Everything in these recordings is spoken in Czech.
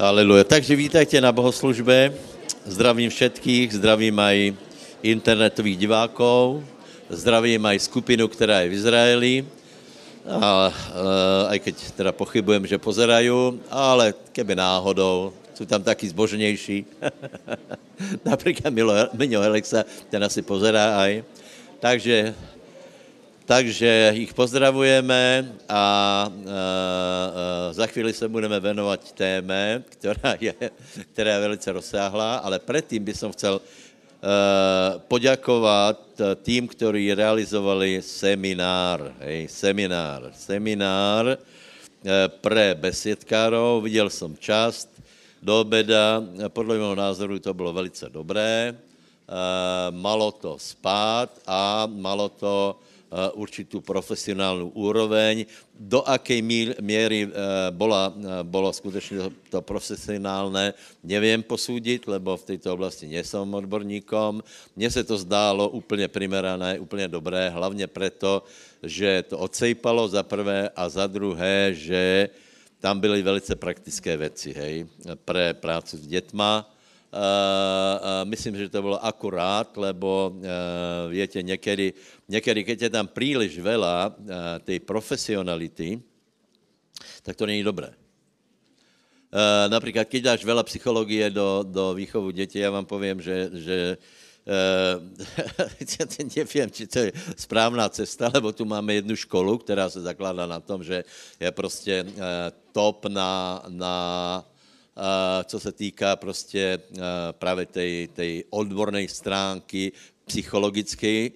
Aleluja. Takže vítajte na bohoslužbe. Zdravím všetkých, zdravím aj internetových divákov, zdravím aj skupinu, která je v Izraeli. A, aj keď teda pochybujem, že pozerajú, ale keby náhodou, jsou tam taky zbožnější. Například Milo, Milo Alexa, ten asi pozerá aj. Takže, takže jich pozdravujeme a, a, a za chvíli se budeme venovat téme, která je, která je velice rozsáhlá, ale předtím bych chcel poděkovat tým, kteří realizovali seminár, hej, seminár, seminár pre besiedkárov, viděl jsem část, do obeda. Podle mého názoru to bylo velice dobré. Malo to spát a malo to určitou profesionální úroveň. Do jaké míry bola, bylo skutečně to profesionálné, nevím posoudit, lebo v této oblasti nejsem odborníkom. Mně se to zdálo úplně primerané, úplně dobré, hlavně proto, že to odsejpalo za prvé a za druhé, že tam byly velice praktické věci, hej, pre práci s dětma. Uh, myslím, že to bylo akurát, lebo uh, viete, někdy, někdy, keď je tam příliš veľa uh, tej profesionality, tak to není dobré. Uh, například, keď dáš veľa psychologie do, do výchovu dětí, já vám povím, že, že uh, nevím, či to je správná cesta, lebo tu máme jednu školu, která se zakládá na tom, že je prostě top na, na co se týká prostě právě tej odborné stránky psychologické,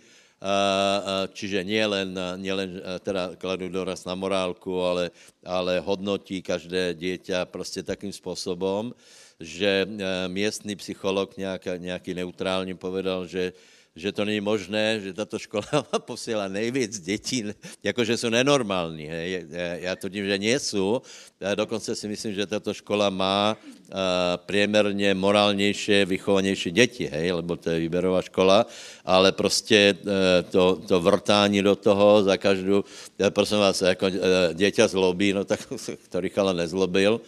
čiže nielen, nielen teda kladu doraz na morálku, ale, ale hodnotí každé dieťa prostě takým způsobom, že místní psycholog nějak, nějaký neutrální povedal, že že to není možné, že tato škola posílá nejvíc dětí, jakože jsou nenormální. Hej. Já tvrdím, že nie jsou. Dokonce si myslím, že tato škola má priemerně morálnější, vychovanější děti, hej, lebo to je výběrová škola, ale prostě e, to, to vrtání do toho za každou, prosím vás, jako děťa zlobí, no tak to Richala nezlobil,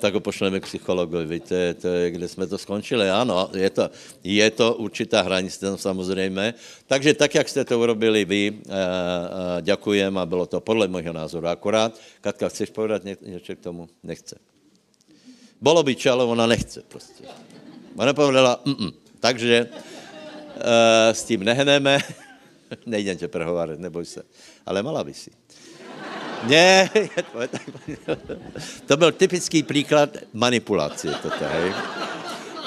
tak ho pošleme k psychologovi, víte, to je, kde jsme to skončili. Ano, je to, je to určitá hranice samozřejmě. Takže tak, jak jste to urobili vy, uh, uh, děkujem a bylo to podle mého názoru akorát. Katka, chceš povedat ně, něco k tomu? Nechce. Bolo by čalo, ona nechce prostě. Ona povedala, mm -mm. takže s tím nehneme, nejdem tě prehovárat, neboj se. Ale mala by si. Ne, to byl typický příklad manipulace. Toto, hej.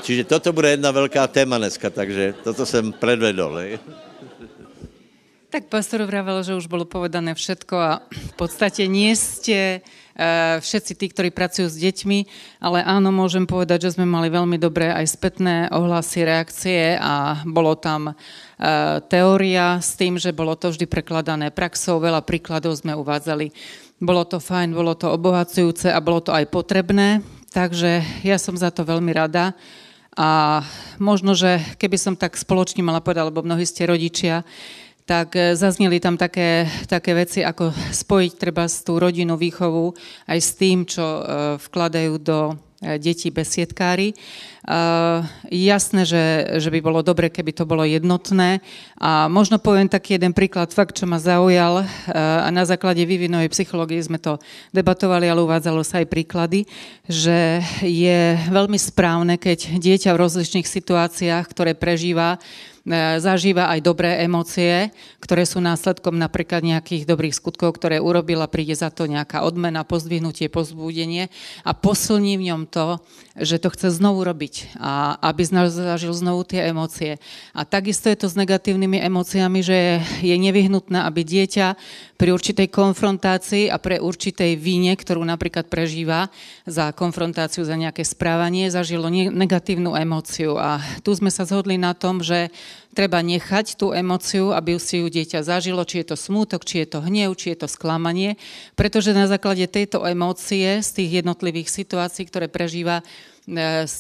Čiže toto bude jedna velká téma dneska, takže toto jsem predvedol. Hej. Tak pastor vravel, že už bolo povedané všetko a v podstate nie ste všetci tí, ktorí pracujú s deťmi, ale áno, môžem povedať, že sme mali veľmi dobré aj spätné ohlasy, reakcie a bolo tam uh, teória s tým, že bolo to vždy prekladané praxou, veľa príkladov sme uvádzali. Bolo to fajn, bolo to obohacujúce a bolo to aj potrebné, takže ja som za to veľmi rada. A možno, že keby som tak spoločne mala povedať, lebo mnohí ste rodičia, tak eh, zazneli tam také, také veci, ako spojiť treba s tú rodinu výchovu aj s tým, čo eh, vkladajú do eh, detí besiedkári. Uh, jasné, že, že by bolo dobre, keby to bolo jednotné. A možno poviem taký jeden príklad, fakt, čo ma zaujal. Uh, a na základe vývinovej psychológie sme to debatovali, ale uvádzalo sa aj príklady, že je veľmi správne, keď dieťa v rozličných situáciách, ktoré prežíva, E, zažíva aj dobré emócie, ktoré sú následkom napríklad nejakých dobrých skutkov, ktoré urobila, príde za to nejaká odmena, pozdvihnutie, pozbúdenie a posilní v ňom to, že to chce znovu robiť a aby zažil znovu tie emócie. A takisto je to s negatívnymi emóciami, že je nevyhnutné, aby dieťa pri určitej konfrontácii a pre určitej víne, ktorú napríklad prežíva za konfrontáciu, za nejaké správanie, zažilo negatívnu emóciu. A tu sme sa zhodli na tom, že treba nechať tú emociu, aby si ju dieťa zažilo, či je to smútok, či je to hnev, či je to sklamanie, pretože na základe tejto emócie z tých jednotlivých situácií, ktoré prežíva,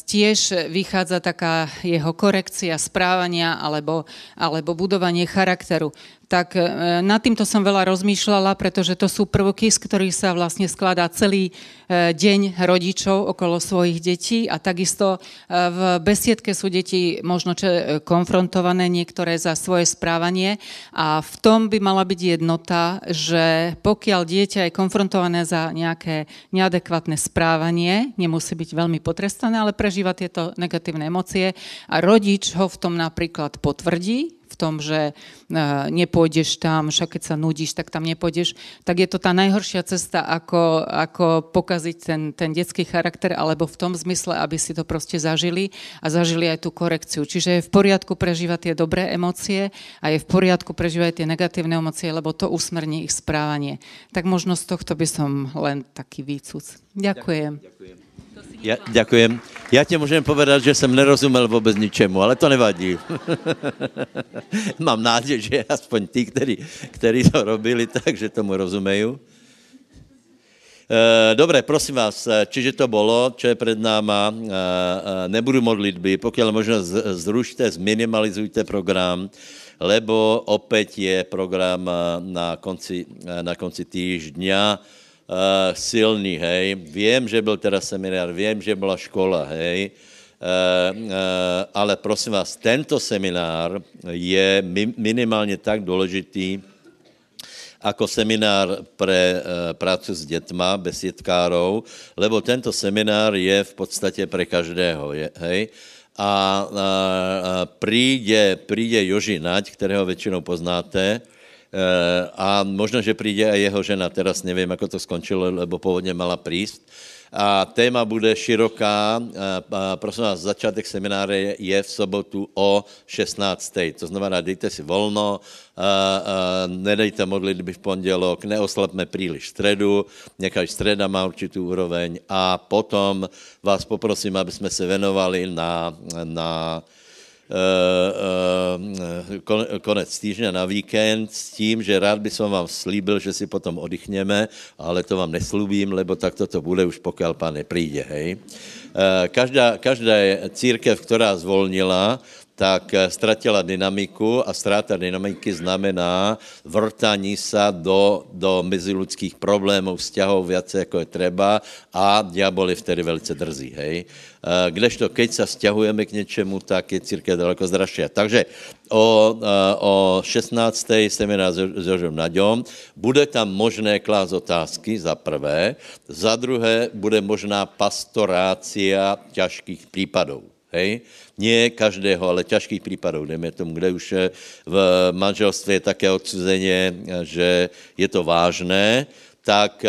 tiež vychádza taká jeho korekcia správania alebo, alebo budovanie charakteru tak e, nad týmto som veľa rozmýšľala, pretože to sú prvky, z ktorých sa vlastne skladá celý e, deň rodičov okolo svojich detí. A takisto e, v besiedke sú deti možno konfrontované niektoré za svoje správanie. A v tom by mala byť jednota, že pokiaľ dieťa je konfrontované za nejaké neadekvátne správanie, nemusí byť veľmi potrestané, ale prežíva tieto negatívne emócie a rodič ho v tom napríklad potvrdí, tom, že e, nepôjdeš tam, však keď sa nudíš, tak tam nepôjdeš, tak je to tá najhoršia cesta, ako, ako pokaziť ten, ten detský charakter, alebo v tom zmysle, aby si to proste zažili a zažili aj tú korekciu. Čiže je v poriadku prežívať tie dobré emócie a je v poriadku prežívať tie negatívne emócie, lebo to usmerní ich správanie. Tak možno z tohto by som len taký výcud. Ďakujem. Ďakujem. Ja, ďakujem. Ja ti môžem povedať, že som nerozumel vôbec ničemu, ale to nevadí. Mám nádej, že aspoň tí, ktorí, ktorí to robili, takže tomu rozumejú. Eh, dobre, prosím vás, eh, čiže to bolo, čo je pred náma, eh, nebudu modlitby, pokiaľ možno zrušte, zminimalizujte program, lebo opäť je program na konci, na konci týždňa, uh, silný, hej. Vím, že byl teda seminár, vím, že byla škola, hej. Uh, uh, ale prosím vás, tento seminár je mi, minimálně tak důležitý, ako seminár pre uh, prácu s dětma, besiedkárov, lebo tento seminár je v podstatě pre každého, je, hej. A, a, a príde, príde Joži Nať, kterého většinou poznáte, a možno, že přijde i jeho žena, teraz nevím, ako to skončilo, lebo původně mala prísť. A téma bude široká. A prosím vás, začátek semináře je v sobotu o 16. To znamená, dejte si volno, a nedejte modlitby v pondělok, neoslabme příliš středu, nechaj středa má určitou úroveň a potom vás poprosím, aby jsme se venovali na, na Eh, eh, konec týždňa na víkend s tím, že rád by som vám slíbil, že si potom oddychneme, ale to vám neslúbím, lebo takto to bude už pokiaľ pán nepríde, hej. Eh, každá, každá církev, která zvolnila, tak ztratila dynamiku a ztráta dynamiky znamená vrtání sa do, do meziludských problémů, vzťahov viacej, jako je treba a diabol je vtedy velice drzý, hej. Eh, kdežto keď sa stěhujeme k něčemu, tak je církev daleko zdražšia. Takže o, eh, o 16. seminář s Jožem Naďom bude tam možné klás otázky za prvé, za druhé bude možná pastorácia ťažkých případů. Hej? Nie každého, ale ťažkých případů. Dejme tomu, kde už eh, v manželství je také odsuzeně, že je to vážné, tak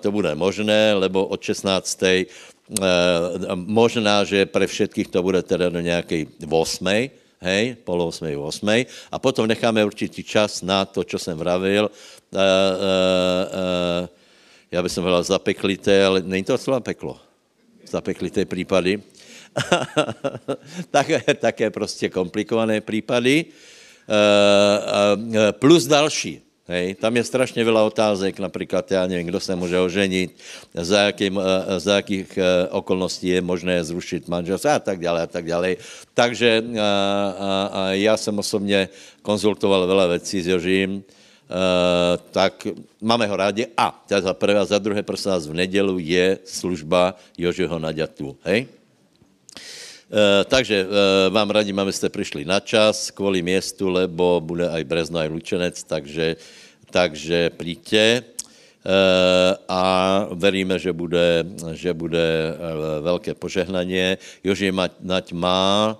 to bude možné, lebo od 16. Eh, možná, že pre všetkých to bude teda do nějaké 8, hej, pol 8, 8, a potom necháme určitý čas na to, čo jsem vravil. Já bych som povedal zapeklité, ale není to celá peklo. Zapeklité případy. také, také prostě komplikované případy. Uh, uh, plus další. Hej, tam je strašně veľa otázek, například, já nevím, kdo se může oženit, za, jakým, eh, za jakých eh, okolností je možné zrušit manželství a tak dále a tak dále. Takže a, eh, a, a já jsem osobně konzultoval veľa věcí s Jožím, Uh, tak máme ho rádi. A za prvé a za druhé, prosím vás, v nedělu je služba Jožiho Naďatu. Hej? E, takže e, vám radím, abyste přišli na čas kvůli městu, lebo bude aj Brezno, aj Lučenec, takže, takže přijďte e, a veríme, že bude, že bude velké požehnaně. Joži Nať má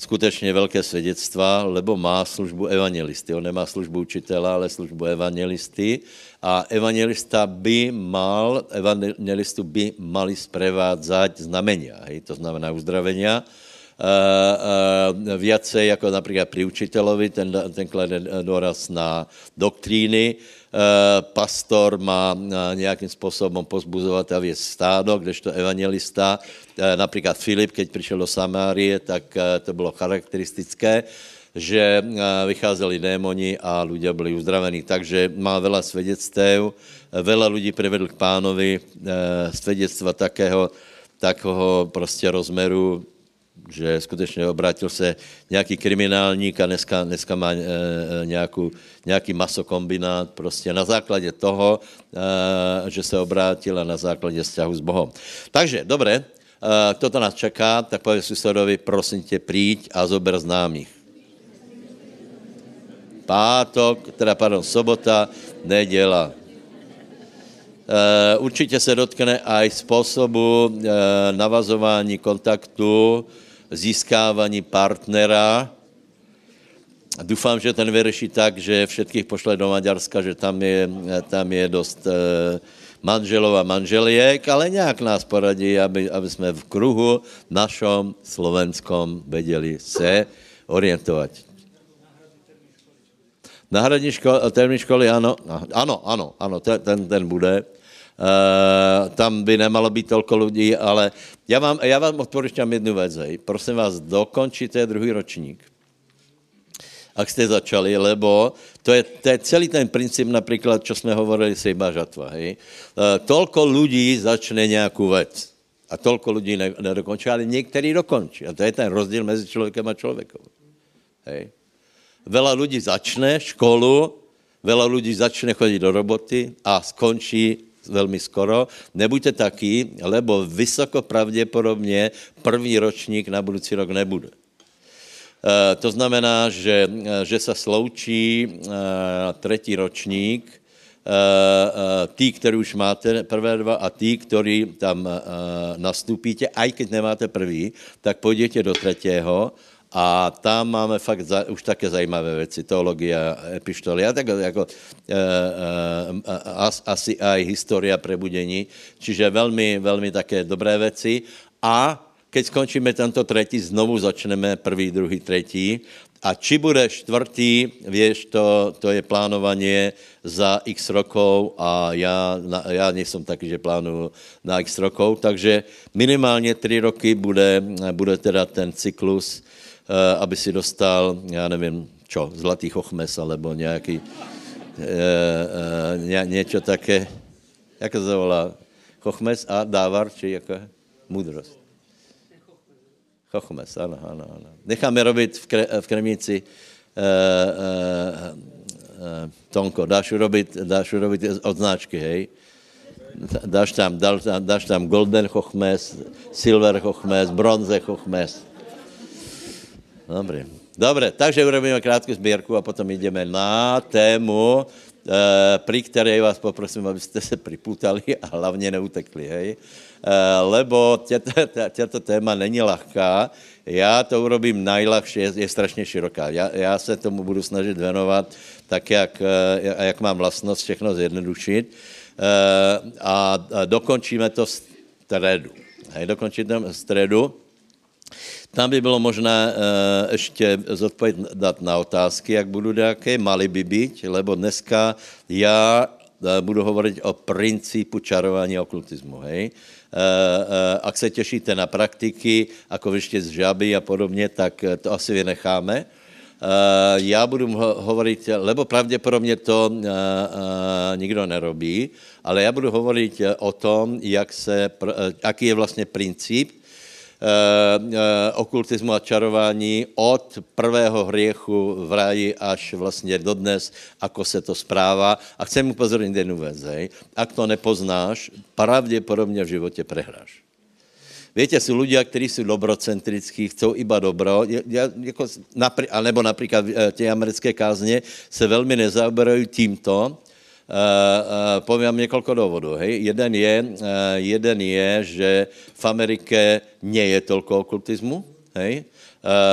skutečně velké svědectva, lebo má službu evangelisty. On nemá službu učitela, ale službu evangelisty. A evangelista by mal, evangelistu by mali sprevádzať znamenia, hej, to znamená uzdravenia. viacej ako napríklad pri učiteľovi, ten, ten klade dôraz na doktríny, pastor má nejakým spôsobom pozbuzovať a viesť stádo, kdežto evangelista, napríklad Filip, keď prišiel do Samárie, tak to bylo charakteristické, že vycházeli démoni a ľudia byli uzdravení. Takže má veľa svedectv, veľa ľudí privedl k pánovi, svedectva takého, takého prostě rozmeru, že skutečně obrátil se nějaký kriminálník a dneska, dneska má e, nějakou, nějaký masokombinát prostě na základě toho, že se obrátil a na základě vzťahu s Bohem. Takže, dobré, e, toto nás čeká, tak povedz susedovi, prosím tě, přijď a zober známých. Pátok, teda pardon, sobota, neděla. Určitě se dotkne aj způsobu navazování kontaktu získávání partnera. Doufám, že ten vyřeší tak, že všetkých pošle do Maďarska, že tam je, tam je dost eh, manželov a manželiek, ale nějak nás poradí, aby, aby jsme v kruhu našom slovenskom vedeli se orientovat. Náhradní školy, termín školy, ano, ano, ano, ano, ten, ten bude. Uh, tam by nemalo být tolko lidí, ale já vám, já vám odporučám jednu věc, prosím vás, dokončíte druhý ročník, ak jste začali, lebo to je, to je celý ten princip, například, čo jsme hovorili, sejba žatva, hej. Uh, tolko lidí začne nějakou věc a tolko lidí ne, nedokončí, ale některý dokončí. A to je ten rozdíl mezi člověkem a člověkem. Hej. Vela lidí začne školu, vela lidí začne chodit do roboty a skončí velmi skoro. Nebuďte taky, lebo vysoko pravděpodobně první ročník na budoucí rok nebude. E, to znamená, že, že se sloučí e, třetí ročník, tí, který už máte prvé dva a tí, který tam nastupíte, aj keď nemáte první, tak půjdete do třetího a tam máme fakt za, už také zajímavé věci, teologie, epištoly a tak jako e, e, as, asi aj historia prebudení, čiže velmi, velmi také dobré věci. A keď skončíme tento třetí, znovu začneme prvý, druhý, třetí. A či bude čtvrtý, věš, to, to je plánovanie za x rokov a já, já nejsem taky, že plánuju na x rokov, takže minimálně tři roky bude, bude teda ten cyklus, aby si dostal, já nevím, čo, zlatý chochmes, alebo nějaký, e, e, něco také, jak se volá, chochmes a dávar, či jako moudrost. Chochmes, ano, ano, ano. Necháme robit v, kre, v kremnici e, e, Tonko, dáš urobit, dáš urobit odznáčky, hej? Dáš tam, dáš tam, dáš tam golden chochmes, silver chochmes, bronze chochmes, Dobrý. Dobre, takže urobíme krátkou sbírku a potom jdeme na tému, eh, pri které vás poprosím, abyste se priputali a hlavně neutekli, hej? Eh, lebo tato téma není lahká, já to urobím najlahšie, je, je strašně široká. Já, já se tomu budu snažit věnovat tak, jak, eh, jak mám vlastnost všechno zjednodušit a dokončíme to v středu. Hej, dokončíme v středu. Tam by bylo možné uh, ještě zodpovědět na otázky, jak budu nějaké, mali by být, lebo dneska já uh, budu hovořit o principu čarování okultismu, hej. Uh, ak se těšíte na praktiky, jako ještě z žaby a podobně, tak to asi vynecháme. Já budu ho- hovorit, lebo pravděpodobně to nikdo nerobí, ale já budu hovorit o tom, jak se, jaký je vlastně princip Eh, eh, okultismu a čarování od prvého hriechu v ráji až vlastně dodnes, ako se to správá. A chcem upozornit jednu věc. Ak to nepoznáš, pravděpodobně v životě prehráš. Víte, jsou lidé, kteří jsou dobrocentrickí, chcou iba dobro, ja, jako, napr- alebo například eh, ty americké kázně se velmi nezaoberají tímto, povím vám několik důvodů. Hej. Jeden, je, uh, jeden je, že v Americe nie je tolko okultismu, hej.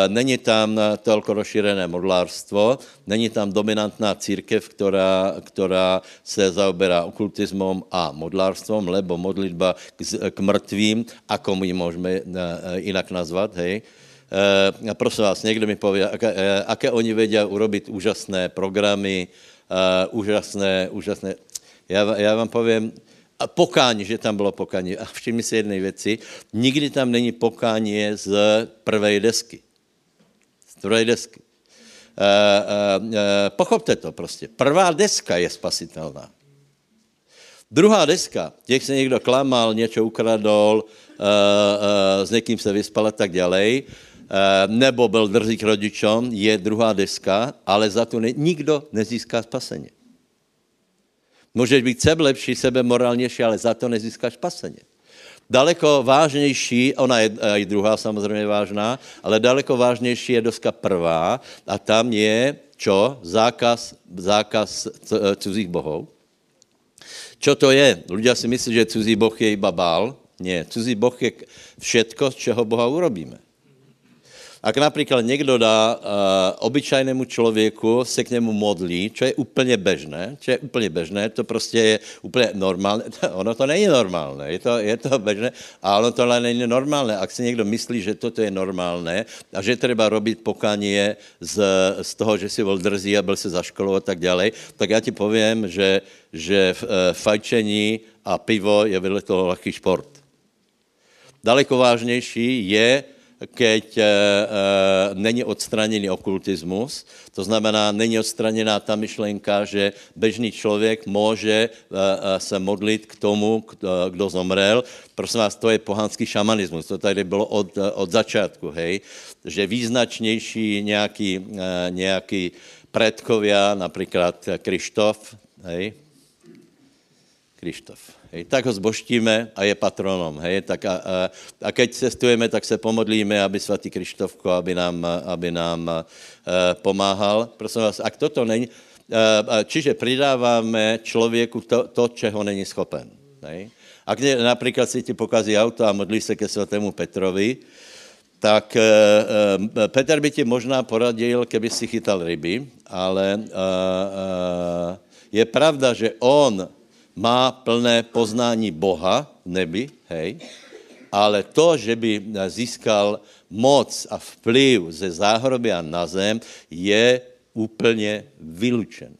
Není tam tolko rozšířené modlárstvo, není tam dominantná církev, která, která se zaoberá okultismom a modlárstvom, lebo modlitba k, k mrtvým, ako my můžeme jinak nazvat, hej, Uh, prosím vás, někdo mi pově, aké, aké oni vědí urobit úžasné programy, uh, úžasné, úžasné. Já, já vám povím, a pokání, že tam bylo pokání. A všimni si jedné věci, nikdy tam není pokání z prvé desky. Z prvé desky. Uh, uh, uh, pochopte to prostě. Prvá deska je spasitelná. Druhá deska, těch se někdo klamal, něco ukradol, uh, uh, s někým se vyspal a tak dále, nebo byl drzý k rodičům, je druhá deska, ale za to ne, nikdo nezíská spasení. Můžeš být sebe lepší, sebe morálnější, ale za to nezískáš spaseně. Daleko vážnější, ona je i druhá samozřejmě vážná, ale daleko vážnější je doska prvá a tam je čo? Zákaz, zákaz cizích bohů. Čo to je? Ľudia si myslí, že cizí boh je iba bál. Nie, cizí boh je všetko, z čeho Boha urobíme. Ak například někdo dá uh, obyčajnému člověku, se k němu modlí, čo je úplně bežné, čo je úplně bežné, to prostě je úplně normálné, ono to není normálné, je to, je to bežné, ale ono to ale není normálné. Ak si někdo myslí, že toto je normálné a že treba robiť pokanie z, z toho, že si byl drzí a byl se za školou a tak dále, tak já ti povím, že, že uh, fajčení a pivo je vedle toho lehký šport. Daleko vážnější je keď e, e, není odstraněný okultismus, to znamená, není odstraněná ta myšlenka, že bežný člověk může e, e, se modlit k tomu, kdo zomrel. Prosím vás, to je pohanský šamanismus, to tady bylo od, od začátku, hej, že význačnější nějaký, nějaký predkovia, například Krištof, hej, Krištof Hej, tak ho zboštíme a je patronom. Hej, tak a, a, a keď cestujeme, tak se pomodlíme, aby svatý Krištofko, aby nám, aby nám a, pomáhal. Prosím vás, ak toto není, a, čiže přidáváme člověku to, to čeho není schopen. Hej. Ak ne, například si ti pokazí auto a modlí se ke svatému Petrovi, tak e, e, Petr by ti možná poradil, keby si chytal ryby, ale e, e, je pravda, že on má plné poznání Boha v nebi, hej, ale to, že by získal moc a vplyv ze záhrobia na zem, je úplně vylučené.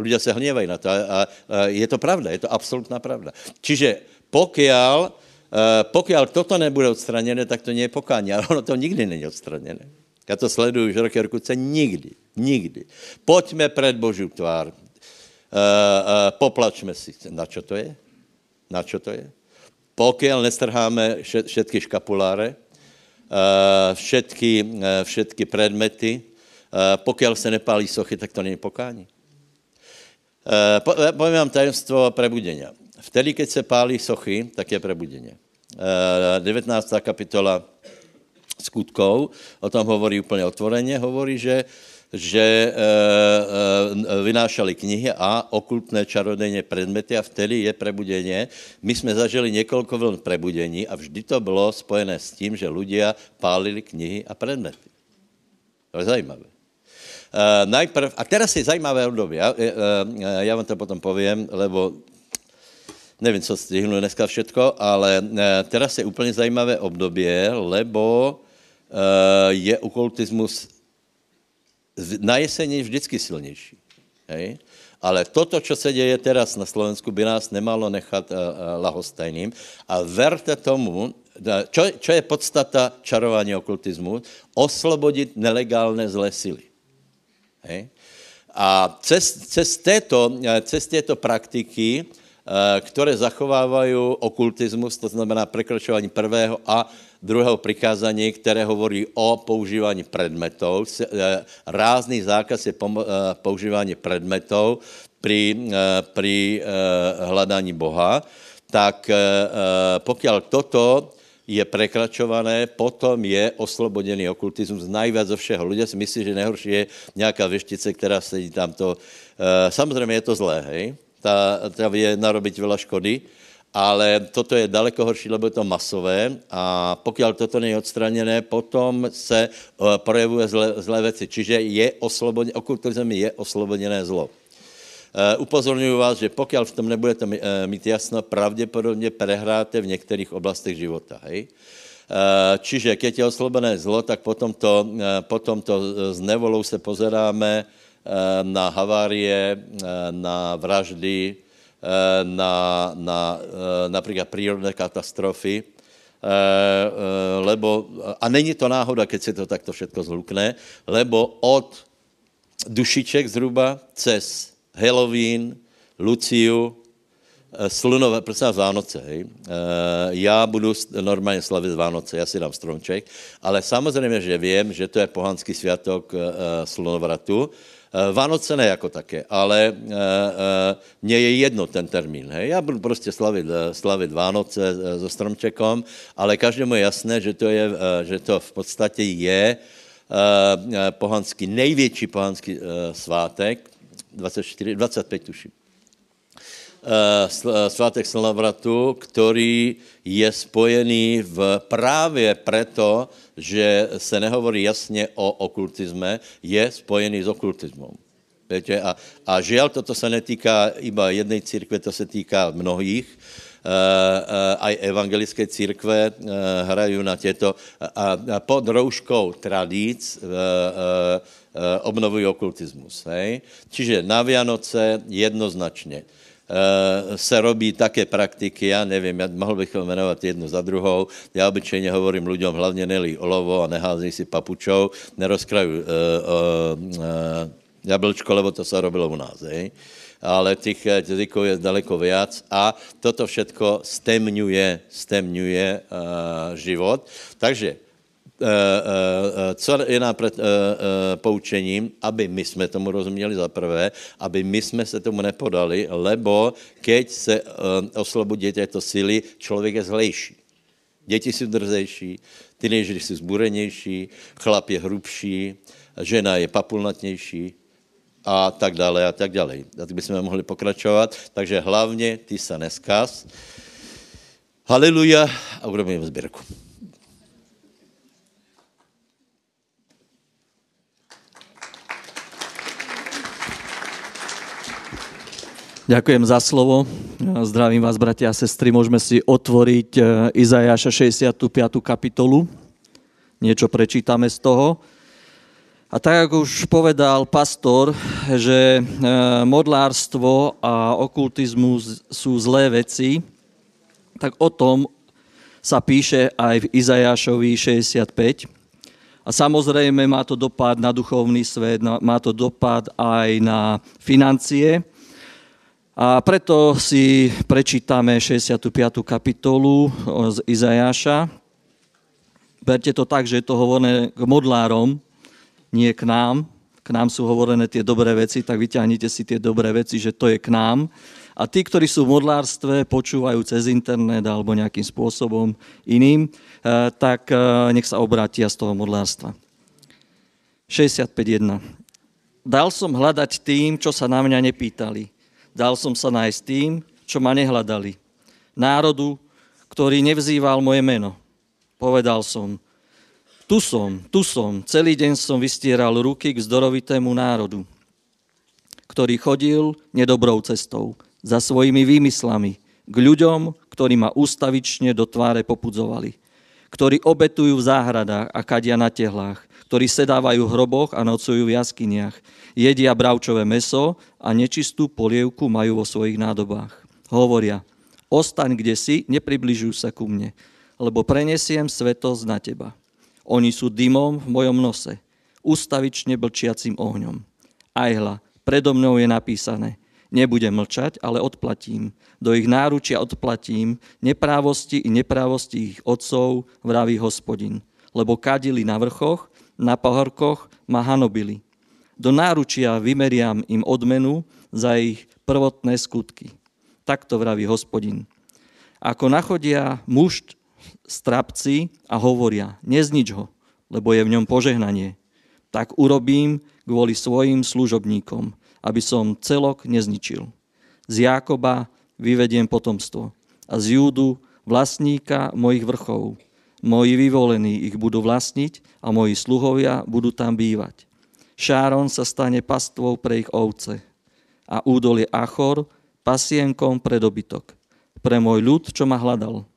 Ľudia se hněvají na to a, a, a je to pravda, je to absolutná pravda. Čiže pokiaľ, uh, pokiaľ toto nebude odstraněné, tak to nie je pokání, ale ono to nikdy není odstraněné. Já to sleduju už roky, roky, nikdy, nikdy. Pojďme před Boží tvár, poplačme si. Na čo to je? Na čo to je? Pokiaľ nestrháme všetky škapuláre, uh, všetky, všetky predmety, pokiaľ se nepálí sochy, tak to není pokání. Po, povím vám tajemstvo prebudenia. Vtedy, keď se pálí sochy, tak je prebudenie. Uh, 19. kapitola skutkov o tom hovorí úplně otvoreně, hovorí, že že e, e, vynášali knihy a okultné čarodejné predmety a vtedy je prebudeně. My jsme zažili několik vln prebudení a vždy to bylo spojené s tím, že ľudia pálili knihy a predmety. To je zajímavé. Uh, najprv, a teraz je zajímavé období, já, uh, já vám to potom povím, lebo nevím, co stihnu dneska všetko, ale teraz je úplně zajímavé období, lebo uh, je okultismus na jesení je vždycky silnější. Hej? Ale toto, co se děje teraz na Slovensku, by nás nemalo nechat uh, uh, lahostajným. A verte tomu, čo, čo je podstata čarování okultismu? Oslobodit nelegálné zlé síly. Hej? A cez, cez, této, cez této praktiky, které zachovávají okultismus, to znamená překračování prvého a druhého prikázání, které hovorí o používání predmetov. Eh, rázný zákaz je eh, používání predmetov při, eh, při hledání Boha. Tak pokud toto je prekračované, potom je oslobodený okultismus najviac zo všeho. Ľudia si myslí, že nejhorší je nějaká veštice, která sedí tamto. Samozřejmě je to zlé, hej? Ta, ta vie narobiť veľa škody, ale toto je daleko horší, lebo je to masové a pokud toto není odstraněné, potom se uh, projevuje zlé, zlé věci. Čiže je osloboděné, okultism je osloboděné zlo. Uh, upozorňuji vás, že pokud v tom nebudete uh, mít jasno, pravděpodobně prehráte v některých oblastech života. Hej? čiže keď je oslobené zlo, tak potom to, potom to s nevolou se pozeráme na havárie, na vraždy, na, na například prírodné katastrofy, lebo, a není to náhoda, keď se to takto všetko zhlukne, lebo od dušiček zhruba cez Halloween, Luciu, Eh, slunové, prosím vás, Vánoce, hej. Eh, já budu normálně slavit Vánoce, já si dám stromček, ale samozřejmě, že vím, že to je pohanský světok eh, slunovratu. Vánoce ne jako také, ale mně je jedno ten termín. Hej. Já budu prostě slavit, slavit Vánoce so stromčekom, ale každému je jasné, že to, je, že to v podstatě je pohanský, největší pohanský svátek, 24, 25 tuším. Eh, eh, svátek slnovratu, který je spojený v právě proto, že se nehovorí jasně o okultisme, je spojený s okultismem. Víte? A, a žiaľ, toto se netýká iba jednej církve, to se týká mnohých. Uh, uh, aj evangelické církve uh, hrají na těto a, a pod rouškou tradíc uh, uh, obnovují okultismus. Hej? Čiže na Vianoce jednoznačně se robí také praktiky, já nevím, já mohl bych jmenovat jednu za druhou. Já obyčejně hovorím lidem, hlavně nelí olovo a neházej si papučou, nerozkraju uh, uh, jablčko, lebo to se robilo u nás. Hej? ale těch jazyků je daleko víc a toto všetko stemňuje, stemňuje uh, život. Takže Eh, eh, co je nám před eh, poučením, aby my jsme tomu rozuměli za prvé, aby my jsme se tomu nepodali, lebo keď se oslobodí těto síly, člověk je zlejší. Děti jsou drzejší, teenagery jsou zburenější, chlap je hrubší, žena je papulnatnější a tak dále a tak dále. A tak bychom mohli pokračovat. Takže hlavně ty se neskaz. Haleluja a urobíme sběrku. Ďakujem za slovo. Zdravím vás, bratia a sestry. Môžeme si otvoriť e, Izajaša 65. kapitolu. Niečo prečítame z toho. A tak, ako už povedal pastor, že e, modlárstvo a okultizmus sú zlé veci, tak o tom sa píše aj v Izajašovi 65. A samozrejme má to dopad na duchovný svet, má to dopad aj na financie, a preto si prečítame 65. kapitolu z Izajáša. Berte to tak, že je to hovorené k modlárom, nie k nám. K nám sú hovorené tie dobré veci, tak vyťahnite si tie dobré veci, že to je k nám. A tí, ktorí sú v modlárstve, počúvajú cez internet alebo nejakým spôsobom iným, eh, tak eh, nech sa obrátia z toho modlárstva. 65.1. Dal som hľadať tým, čo sa na mňa nepýtali Dal som sa nájsť tým, čo ma nehľadali. Národu, ktorý nevzýval moje meno. Povedal som, tu som, tu som, celý deň som vystieral ruky k zdorovitému národu, ktorý chodil nedobrou cestou, za svojimi výmyslami, k ľuďom, ktorí ma ústavične do tváre popudzovali, ktorí obetujú v záhradách a kadia na tehlách, ktorí sedávajú v hroboch a nocujú v jaskyniach, jedia bravčové meso a nečistú polievku majú vo svojich nádobách. Hovoria, ostaň kde si, nepribližuj sa ku mne, lebo prenesiem svetosť na teba. Oni sú dymom v mojom nose, ustavične blčiacim ohňom. Aj hla, predo mnou je napísané, nebudem mlčať, ale odplatím. Do ich náručia odplatím neprávosti i neprávosti ich otcov, vraví hospodin. Lebo kadili na vrchoch, na pohorkoch ma hanobili do náručia vymeriam im odmenu za ich prvotné skutky. Takto vraví hospodin. Ako nachodia muž strapci a hovoria, neznič ho, lebo je v ňom požehnanie, tak urobím kvôli svojim služobníkom, aby som celok nezničil. Z Jákoba vyvediem potomstvo a z Júdu vlastníka mojich vrchov. Moji vyvolení ich budú vlastniť a moji sluhovia budú tam bývať. Šáron sa stane pastvou pre ich ovce a údolie Achor pasienkom pre dobytok, pre môj ľud, čo ma hľadal.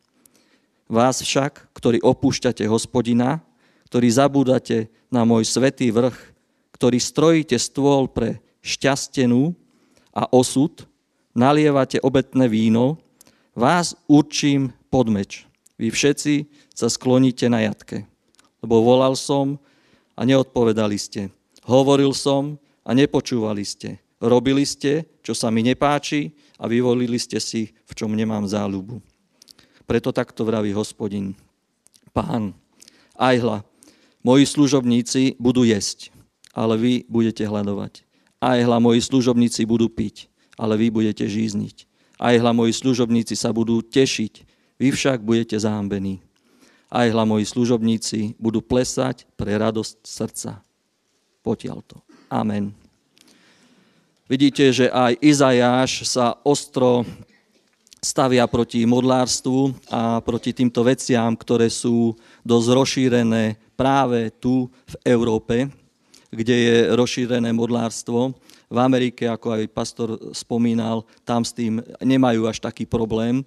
Vás však, ktorí opúšťate hospodina, ktorí zabúdate na môj svetý vrch, ktorí strojíte stôl pre šťastenú a osud, nalievate obetné víno, vás určím pod meč. Vy všetci sa skloníte na jatke. Lebo volal som a neodpovedali ste. Hovoril som a nepočúvali ste. Robili ste, čo sa mi nepáči a vyvolili ste si, v čom nemám záľubu. Preto takto vraví hospodin. Pán, aj hla, moji služobníci budú jesť, ale vy budete hľadovať. Aj hla, moji služobníci budú piť, ale vy budete žízniť. Aj hla, moji služobníci sa budú tešiť, vy však budete zahambení. Aj hla, moji služobníci budú plesať pre radosť srdca. Potiaľ to. Amen. Vidíte, že aj Izajáš sa ostro stavia proti modlárstvu a proti týmto veciam, ktoré sú dosť rozšírené práve tu v Európe, kde je rozšírené modlárstvo. V Amerike, ako aj pastor spomínal, tam s tým nemajú až taký problém.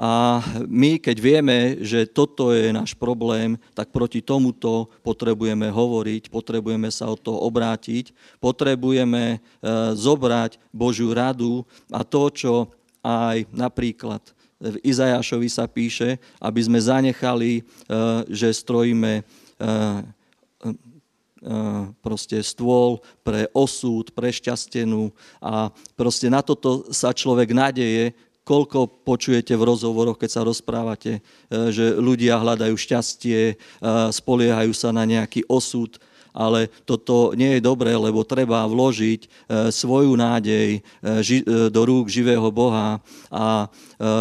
A my, keď vieme, že toto je náš problém, tak proti tomuto potrebujeme hovoriť, potrebujeme sa od toho obrátiť, potrebujeme e, zobrať Božiu radu a to, čo aj napríklad v Izajašovi sa píše, aby sme zanechali, e, že strojíme e, proste stôl pre osud, pre šťastenú a proste na toto sa človek nadeje, koľko počujete v rozhovoroch, keď sa rozprávate, e, že ľudia hľadajú šťastie, e, spoliehajú sa na nejaký osud, ale toto nie je dobré, lebo treba vložiť e, svoju nádej do rúk živého Boha a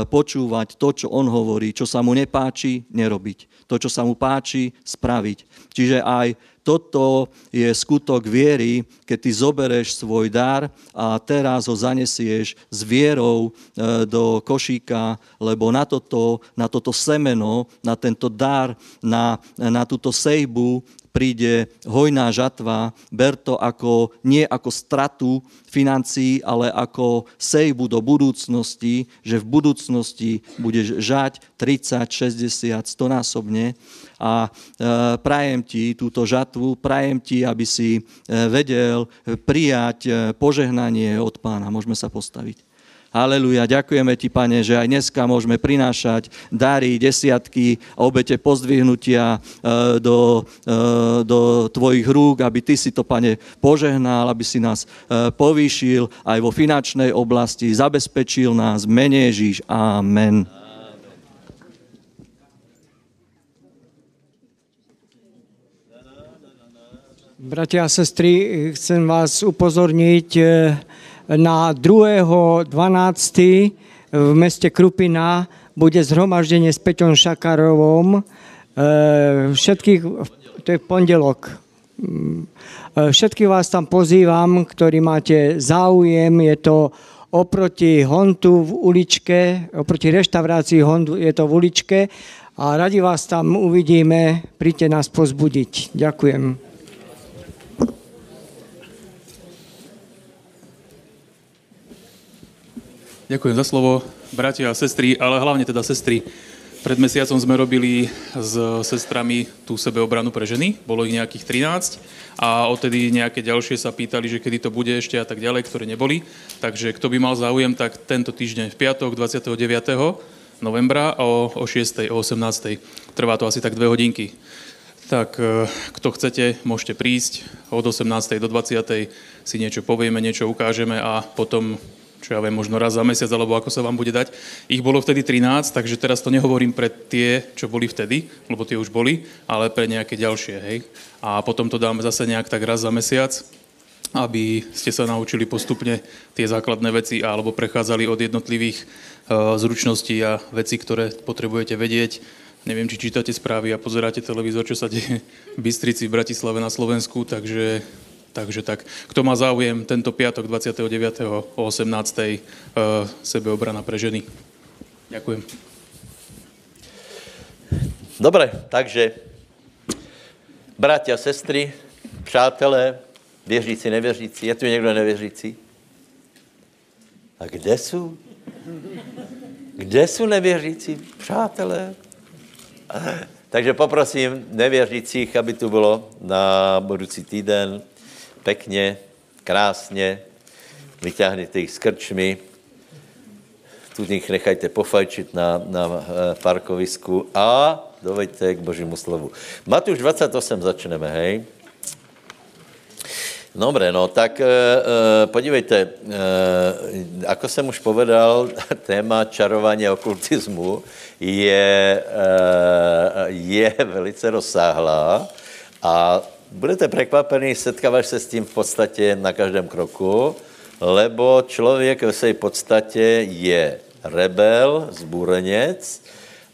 počúvať to, čo On hovorí, čo sa mu nepáči, nerobiť. To, čo sa mu páči, spraviť. Čiže aj toto je skutok viery, keď ty zobereš svoj dar a teraz ho zanesieš s vierou e, do košíka, lebo na toto, na toto semeno, na tento dar, na, na túto sejbu príde hojná žatva, ber to ako, nie ako stratu financií, ale ako sejbu do budúcnosti, že v budúcnosti budeš žať 30, 60, 100 násobne a e, prajem ti túto žatvu, prajem ti, aby si e, vedel prijať e, požehnanie od pána. Môžeme sa postaviť. Haleluja, ďakujeme ti, pane, že aj dneska môžeme prinášať dary, desiatky, obete pozdvihnutia e, do, e, do tvojich rúk, aby ty si to, pane, požehnal, aby si nás e, povýšil aj vo finančnej oblasti, zabezpečil nás, mene Ježíš. Amen. Bratia a sestry, chcem vás upozorniť na 2.12. v meste Krupina bude zhromaždenie s Peťom Šakarovom. E, všetkých, to je pondelok. E, všetkých vás tam pozývam, ktorí máte záujem. Je to oproti Hontu v uličke, oproti reštaurácii Hontu je to v uličke a radi vás tam uvidíme. Príďte nás pozbudiť. Ďakujem. Ďakujem za slovo, bratia a sestry, ale hlavne teda sestry. Pred mesiacom sme robili s sestrami tú sebeobranu pre ženy, bolo ich nejakých 13 a odtedy nejaké ďalšie sa pýtali, že kedy to bude ešte a tak ďalej, ktoré neboli. Takže kto by mal záujem, tak tento týždeň v piatok 29. novembra o, o 6. o 18. Trvá to asi tak dve hodinky. Tak e, kto chcete, môžete prísť od 18. do 20. si niečo povieme, niečo ukážeme a potom čo ja viem, možno raz za mesiac, alebo ako sa vám bude dať. Ich bolo vtedy 13, takže teraz to nehovorím pre tie, čo boli vtedy, lebo tie už boli, ale pre nejaké ďalšie, hej. A potom to dáme zase nejak tak raz za mesiac, aby ste sa naučili postupne tie základné veci alebo prechádzali od jednotlivých uh, zručností a vecí, ktoré potrebujete vedieť. Neviem, či čítate správy a pozeráte televízor, čo sa deje v Bystrici, v Bratislave na Slovensku, takže Takže tak, kto má záujem, tento piatok 29. o 18. Uh, sebeobrana pre ženy. Ďakujem. Dobre, takže bratia, sestry, přátelé, věřící, nevěřící, je tu někdo nevěřící? A kde jsou? Kde jsou nevěřící přátelé? Takže poprosím nevěřících, aby tu bylo na budoucí týden pekně, krásně, vyťahněte jich s krčmi, tu nich nechajte pofajčit na, na eh, parkovisku a dovejte k božímu slovu. Matuš 28 začneme, hej? Dobre, no tak e, podívejte, e, ako jsem už povedal, téma čarování okultismu je, e, je velice rozsáhlá a budete překvapení, setkáváš se s tím v podstatě na každém kroku, lebo člověk ve své podstatě je rebel, zbůrenec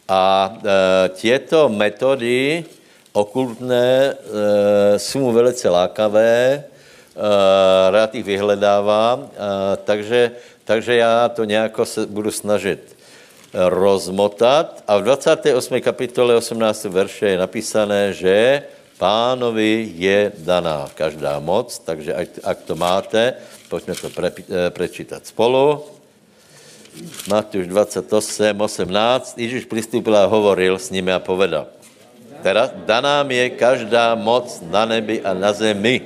a e, těto metody okultné e, jsou mu velice lákavé, Eh, rád jich vyhledávám, eh, takže, takže já to nějak se budu snažit rozmotat. A v 28. kapitole 18. verše je napísané, že pánovi je daná každá moc, takže ak, ak to máte, pojďme to pre, eh, prečítat spolu. Matúš 28, 18. Ježíš přistúpil a hovoril s nimi a povedal, teraz daná mi je každá moc na nebi a na zemi.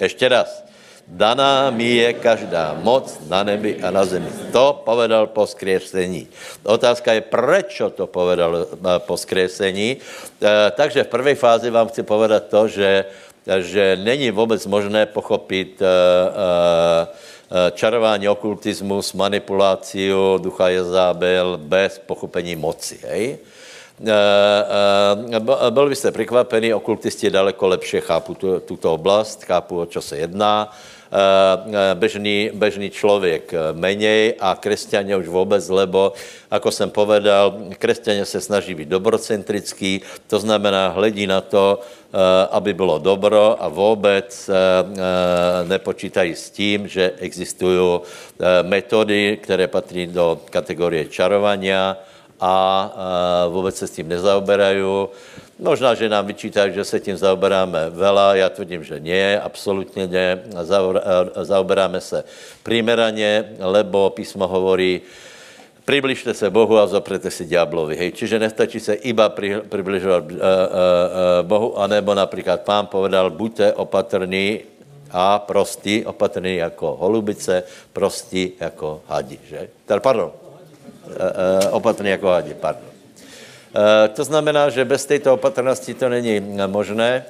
Ještě raz. Daná mi je každá moc na nebi a na zemi. To povedal po skriesení. Otázka je, proč to povedal eh, po skriesení. E, takže v první fázi vám chci povedat to, že, že není vůbec možné pochopit e, e, čarování okultismus, manipulaci ducha Jezábel bez pochopení moci. Hej? byl byste překvapený, okultisti daleko lepše chápu tu, tuto oblast, chápu, o čo se jedná. Bežný, bežný člověk menej a křesťané už vůbec, lebo, ako jsem povedal, křesťané se snaží být dobrocentrický, to znamená, hledí na to, aby bylo dobro a vůbec nepočítají s tím, že existují metody, které patří do kategorie čarovania, a vůbec se s tím nezaoberají. Možná, že nám vyčítají, že se tím zaoberáme vela, já tvrdím, že ne, absolutně ne. Zaoberáme se primeraně, lebo písmo hovorí, přibližte se Bohu a zoprete si ďáblovi. Hej. Čiže nestačí se iba pri, približovat uh, uh, uh, Bohu, anebo například pán povedal, buďte opatrní a prostí, opatrní jako holubice, prostí jako hadi. Že? Pardon, Eh, eh, opatrný jako hadi, pardon. Eh, to znamená, že bez této opatrnosti to není možné.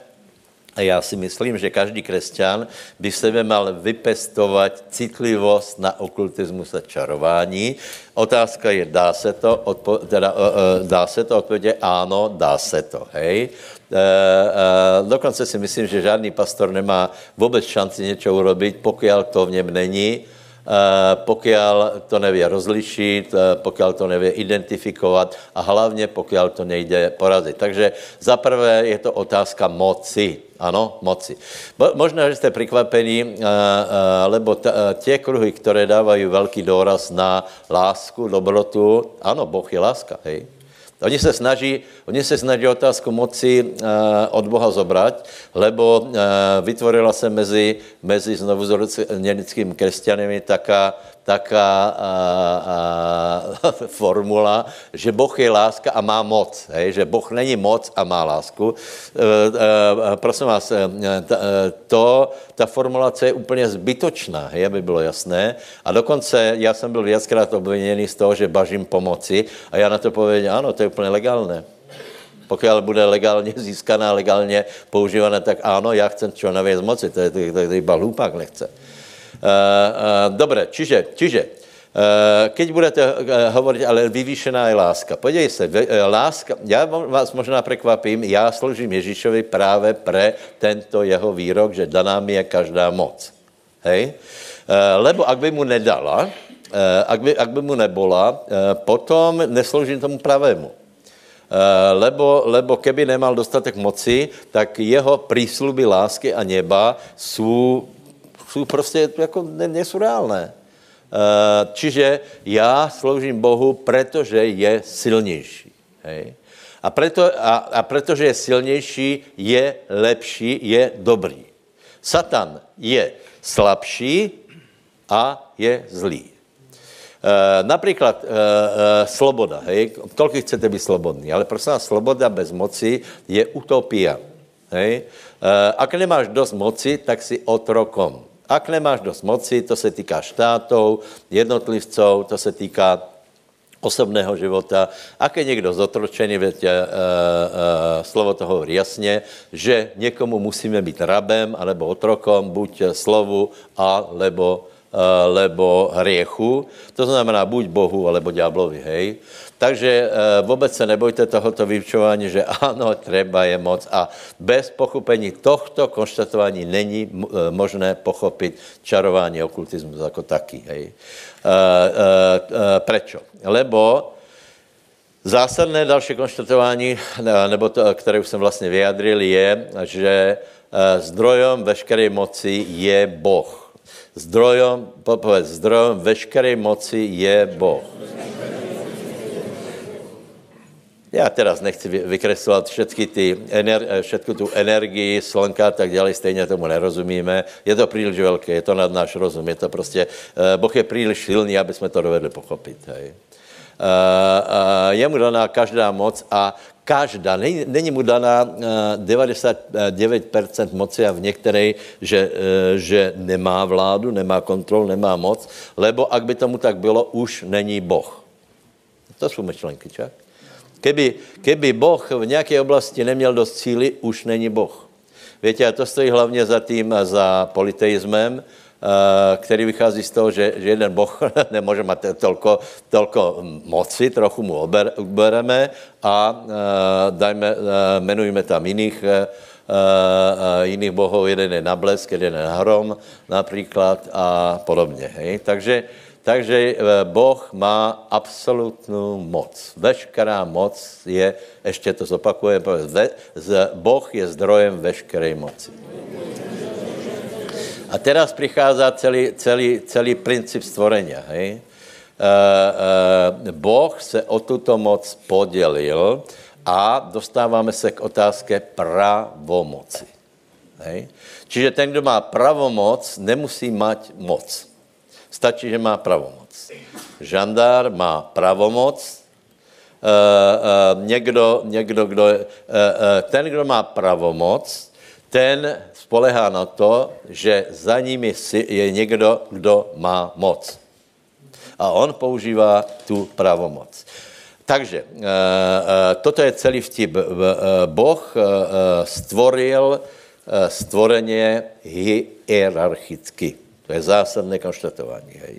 A já si myslím, že každý křesťan by sebe mal vypestovat citlivost na okultismus a čarování. Otázka je, dá se to? Odpo- teda, uh, dá se to? Odpověď ano, dá se to. Hej? Dokonce si myslím, že žádný pastor nemá vůbec šanci něco urobit, pokud to v něm není Eh, pokud to nevě rozlišit, eh, pokud to nevě identifikovat a hlavně pokud to nejde porazit. Takže za prvé je to otázka moci. Ano, moci. Možná, že jste překvapení, eh, lebo tě kruhy, které dávají velký důraz na lásku, dobrotu, ano, Boh je láska, hej. Oni se snaží, oni se snaží otázku moci uh, od Boha zobrať, lebo uh, vytvorila se mezi, mezi znovu zoročenickými křesťanami taká, taká a, a, formula, že Boh je láska a má moc. Hej? Že Boh není moc a má lásku. E, e, prosím vás, e, to, ta formulace je úplně zbytočná, hej, aby bylo jasné. A dokonce já jsem byl viackrát obviněný z toho, že bažím pomoci a já na to povedím, ano, to je úplně legálné. Pokud bude legálně získaná, legálně používané, tak ano, já chcem čo navěc moci, to je, to, je, to je iba hlupák nechce. Uh, uh, dobre, čiže, čiže uh, keď budete hovoriť, ale vyvýšená je láska. Podívej se, láska, já vás možná překvapím, já sloužím Ježíšovi právě pre tento jeho výrok, že daná mi je každá moc. Hej? Lebo ak by mu nedala, ak, by, ak by mu nebola, potom nesloužím tomu pravému. Lebo, lebo keby nemal dostatek moci, tak jeho prísluby lásky a neba jsou jsou prostě jako ne, nejsou reálné. Uh, čiže já sloužím Bohu, protože je silnější. Hej? A, preto, a, a protože je silnější, je lepší, je dobrý. Satan je slabší a je zlý. Uh, například uh, uh, sloboda, hej, kolik chcete být slobodní, ale prosím vás, sloboda bez moci je utopia, hej. Uh, ak nemáš dost moci, tak si otrokom. Ak nemáš dost moci, to se týká štátů, jednotlivců, to se týká osobného života. Ak je někdo zotročený, věď, e, e, slovo to hovorí jasně, že někomu musíme být rabem alebo otrokom, buď slovu, alebo, e, lebo hriechu. To znamená buď Bohu, alebo ďáblovi, hej. Takže e, vůbec se nebojte tohoto vyučování, že ano, treba je moc a bez pochopení tohto konštatování není e, možné pochopit čarování okultismus jako taky. Hej. Uh, prečo? Lebo zásadné další konštatování, nebo to, které už jsem vlastně vyjadril, je, že zdrojom veškeré moci je Boh. Zdrojom, povedz, zdrojom veškeré moci je Boh. Já teraz nechci vykreslovat všetky ty, ener, všetku tu energii, slnka a tak dále, stejně tomu nerozumíme. Je to příliš velké, je to nad náš rozum, je to prostě, Boh je příliš silný, aby jsme to dovedli pochopit. Hej. Uh, je mu daná každá moc a každá, není, není mu daná uh, 99% moci a v některé, že, že nemá vládu, nemá kontrol, nemá moc, lebo ak by tomu tak bylo, už není Boh. To jsou myšlenky, čak? Keby, keby Boh v nějaké oblasti neměl dost síly, už není Boh. Víte, a to stojí hlavně za tím, za politeismem, eh, který vychází z toho, že, že jeden boh nemůže mít tolko, tolko moci, trochu mu ober, ubereme a uh, dajme, uh, jmenujeme tam jiných, jiných bohů, jeden je na blesk, jeden je na hrom například a podobně. Hej? Takže takže eh, Boh má absolutnou moc. Veškerá moc je, ještě to zopakujeme, Boh je zdrojem veškeré moci. A teraz přichází celý, celý, celý princip stvorenia. Hej? Uh, uh, boh se o tuto moc podělil a dostáváme se k otázce pravomoci. Hej? Čiže ten, kdo má pravomoc, nemusí mať moc. Stačí, že má pravomoc. Žandár má pravomoc, Uh, uh, někdo, někdo, kdo, uh, uh, ten, kdo má pravomoc, ten spolehá na to, že za ním je, je někdo, kdo má moc. A on používá tu pravomoc. Takže toto je celý vtip. Boh stvoril stvoreně hierarchicky. To je zásadné konštatování. Hej.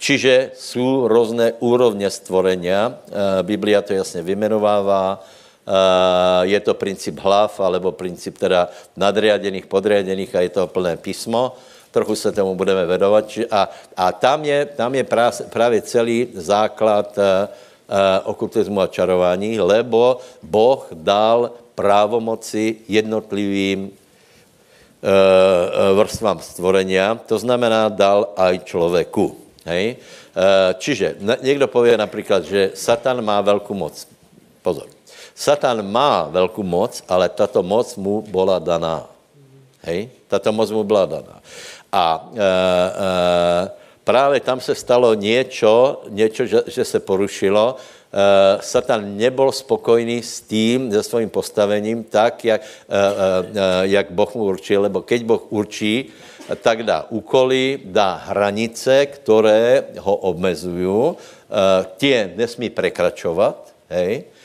Čiže jsou různé úrovně stvorenia. Eh, Biblia to jasně vymenovává. Eh, je to princip hlav, alebo princip teda nadriadených, podriadených a je to plné písmo. Trochu se tomu budeme vedovat. A, a tam je, tam je právě celý základ eh, okultismu a čarování, lebo Boh dal právomoci jednotlivým vrstvám stvorenia, to znamená dal aj člověku. Hej? Eh, čiže někdo pově například, že Satan má velkou moc. Pozor. Satan má velkou moc, ale tato moc mu byla daná. Hej? Tato moc mu byla daná. A e, e, právě tam se stalo něco, něco že, že se porušilo, Satan nebyl spokojný s tím, se svým postavením, tak, jak, uh, uh, jak Boh mu určil, lebo keď Boh určí, tak dá úkoly, dá hranice, které ho obmezují, tě nesmí prekračovat, hej, Eh,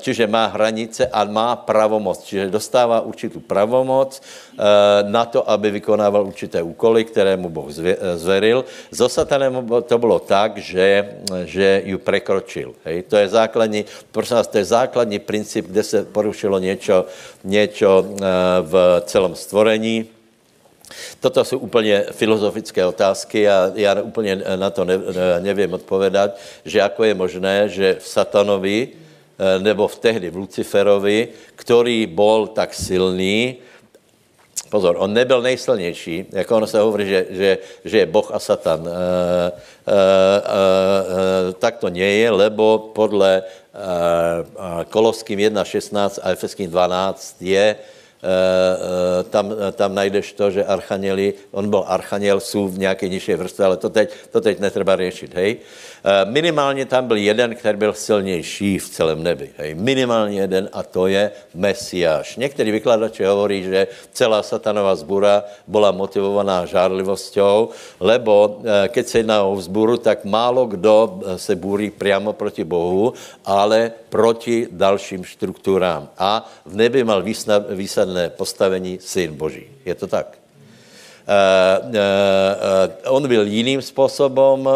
čiže má hranice a má pravomoc. Čiže dostává určitou pravomoc eh, na to, aby vykonával určité úkoly, které mu Boh eh, zveril. So satanem to bylo tak, že, že ju prekročil. Hej? To je základní, prosím vás, to je základní princip, kde se porušilo něco, něco v celém stvorení. Toto jsou úplně filozofické otázky a já úplně na to nevím odpovědat, že jako je možné, že v satanovi Eh, nebo v tehdy v Luciferovi, který byl tak silný, pozor, on nebyl nejsilnější, jako ono se hovoří, že, že, že je Boh a Satan. E, e, e, tak to nie je, lebo podle e, Koloským 1.16 a Efeským 12 je, tam, tam najdeš to, že archanieli, on byl archaniel, jsou v nějaké nižší vrstvě, ale to teď, to teď netreba řešit, hej. Eh, minimálně tam byl jeden, který byl silnější v celém nebi. Hej. Minimálně jeden a to je Mesiáš. Někteří vykladači hovorí, že celá satanová zbura byla motivovaná žárlivosťou, lebo eh, keď se jedná o vzburu, tak málo kdo eh, se bůří přímo proti Bohu, ale proti dalším strukturám. A v nebi mal výsadné postavení syn Boží. Je to tak? Uh, uh, uh, on byl jiným způsobem,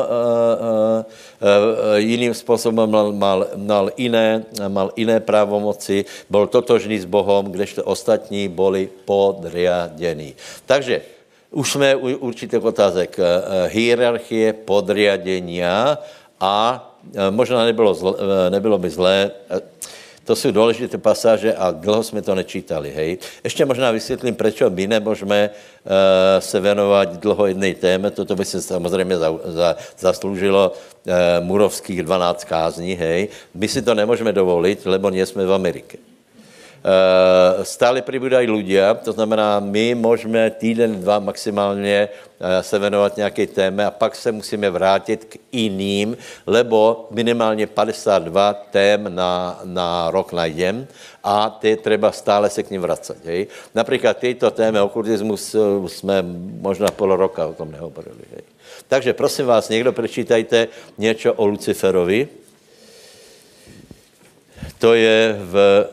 jiným způsobem mal, mal, mal, jiné, mal jiné právomoci, byl totožný s Bohem, kdežto ostatní byli podriadení. Takže už jsme u určitých otázek hierarchie, podriadenia a možná nebylo, zle, nebylo by zlé, to jsou důležité pasáže a dlouho jsme to nečítali, hej. Ještě možná vysvětlím, proč my nemůžeme uh, se věnovat dlouho jedné téme, toto by se samozřejmě za, za, zasloužilo uh, murovských 12 kázní, hej. My si to nemůžeme dovolit, lebo jsme v Americe. Uh, stále přibývají ľudia, to znamená, my můžeme týden, dva maximálně uh, se věnovat nějaké téme a pak se musíme vrátit k jiným, lebo minimálně 52 tém na, na rok najdem a ty třeba stále se k ním vracet. Hej? Například tyto témy okultismus jsme možná půl roka o tom nehovorili. Hej? Takže prosím vás, někdo přečítajte něco o Luciferovi. To je v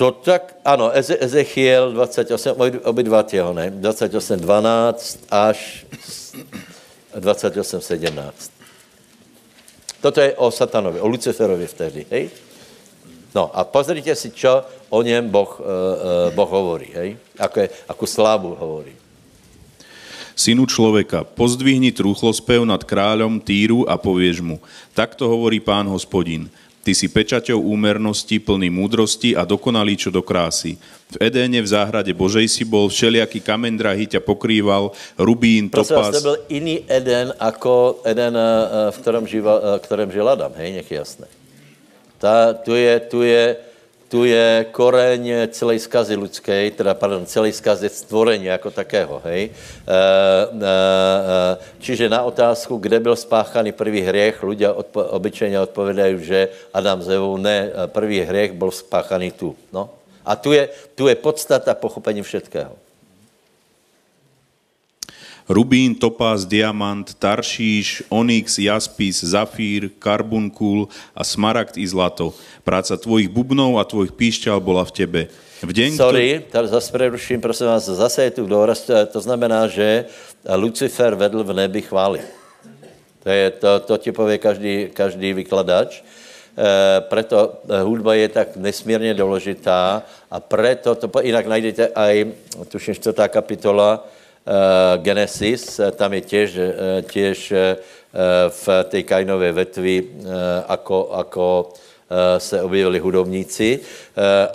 to tak, ano, Eze, Ezechiel 28, obi dva těho, ne? 28, 12 až 28, 17. Toto je o satanovi, o Luciferovi vtedy, hej? No a pozrite si, čo o něm boh, uh, boh hovorí, hej? Ako, je, ako slávu hovorí. Synu človeka, pozdvihni trúchlospev nad kráľom Týru a povieš mu, takto hovorí pán hospodin, Ty si pečaťou úmernosti, plný múdrosti a dokonalý čo do krásy. V Edéne v záhrade Božej si bol, všelijaký kamen drahý ťa pokrýval, rubín, Prosím topaz. Prosím to byl iný Eden, ako Eden, eh, v kterém, živa, v eh, kterém žil Adam, hej, nech je jasné. Ta, tu je, tu je, tu je koreň celé skazy lidské, teda, pardon, celé skazy stvorení jako takého, hej. E, e, čiže na otázku, kde byl spáchaný první hřech, ľudia odpo, obyčejně odpovědají, že Adam s Evou, ne, první hřech byl spáchaný tu, no. A tu je, tu je podstata pochopení všetkého. Rubín, topaz, diamant, taršíš, onyx, jaspis, zafír, karbunkul a smaragd i zlato. Práca tvojich bubnov a tvojich píšťal bola v tebe. V deň, Sorry, tady zase preruším, prosím vás, zase je tu doraz, to znamená, že Lucifer vedl v nebi chvály. To, je, to, to ti pově každý, každý vykladač. E, preto hudba je tak nesmírně důležitá a preto, to, jinak najdete aj, tuším, čtvrtá kapitola, Eh, Genesis, eh, tam je těž, eh, těž v té kajnové vetvi, ako, ako se objevili hudobníci.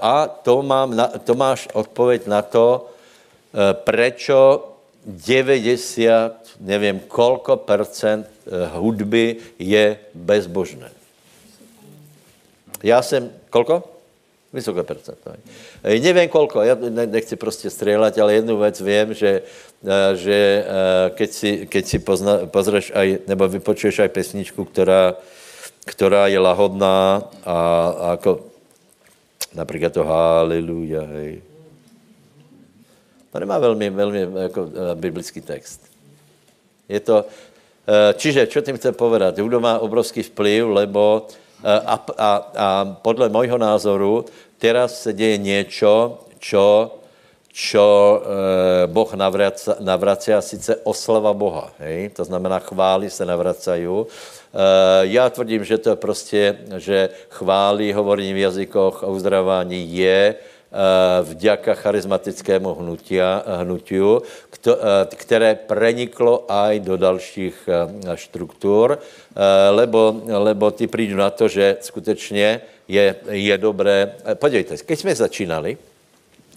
A to, mám na, to máš odpověď na to, prečo 90, nevím kolko procent hudby je bezbožné. Já jsem, kolko? Vysoké procento. Nevím kolko, já nechci prostě střílet, ale jednu věc vím, že Eh, že eh, keď si, keď si pozna, pozřeš aj, nebo vypočuješ aj pesničku, která, která je lahodná a, a jako například to Haleluja, hej. To nemá velmi, velmi jako uh, biblický text. Je to, čiže, čo tím chcem povedat? Judo má obrovský vplyv, lebo a, a, a podle mojho názoru teraz se děje něco, čo čo e, Boh navracia, navracia, sice oslava Boha, hej? to znamená chvály se navracají. E, já tvrdím, že to je prostě, že chvály, hovorení v jazykoch a uzdravání je e, vďaka charizmatickému hnutia, hnutiu, které preniklo aj do dalších e, struktur, e, lebo, lebo ty přijdu na to, že skutečně je, je dobré. Podívejte, když jsme začínali,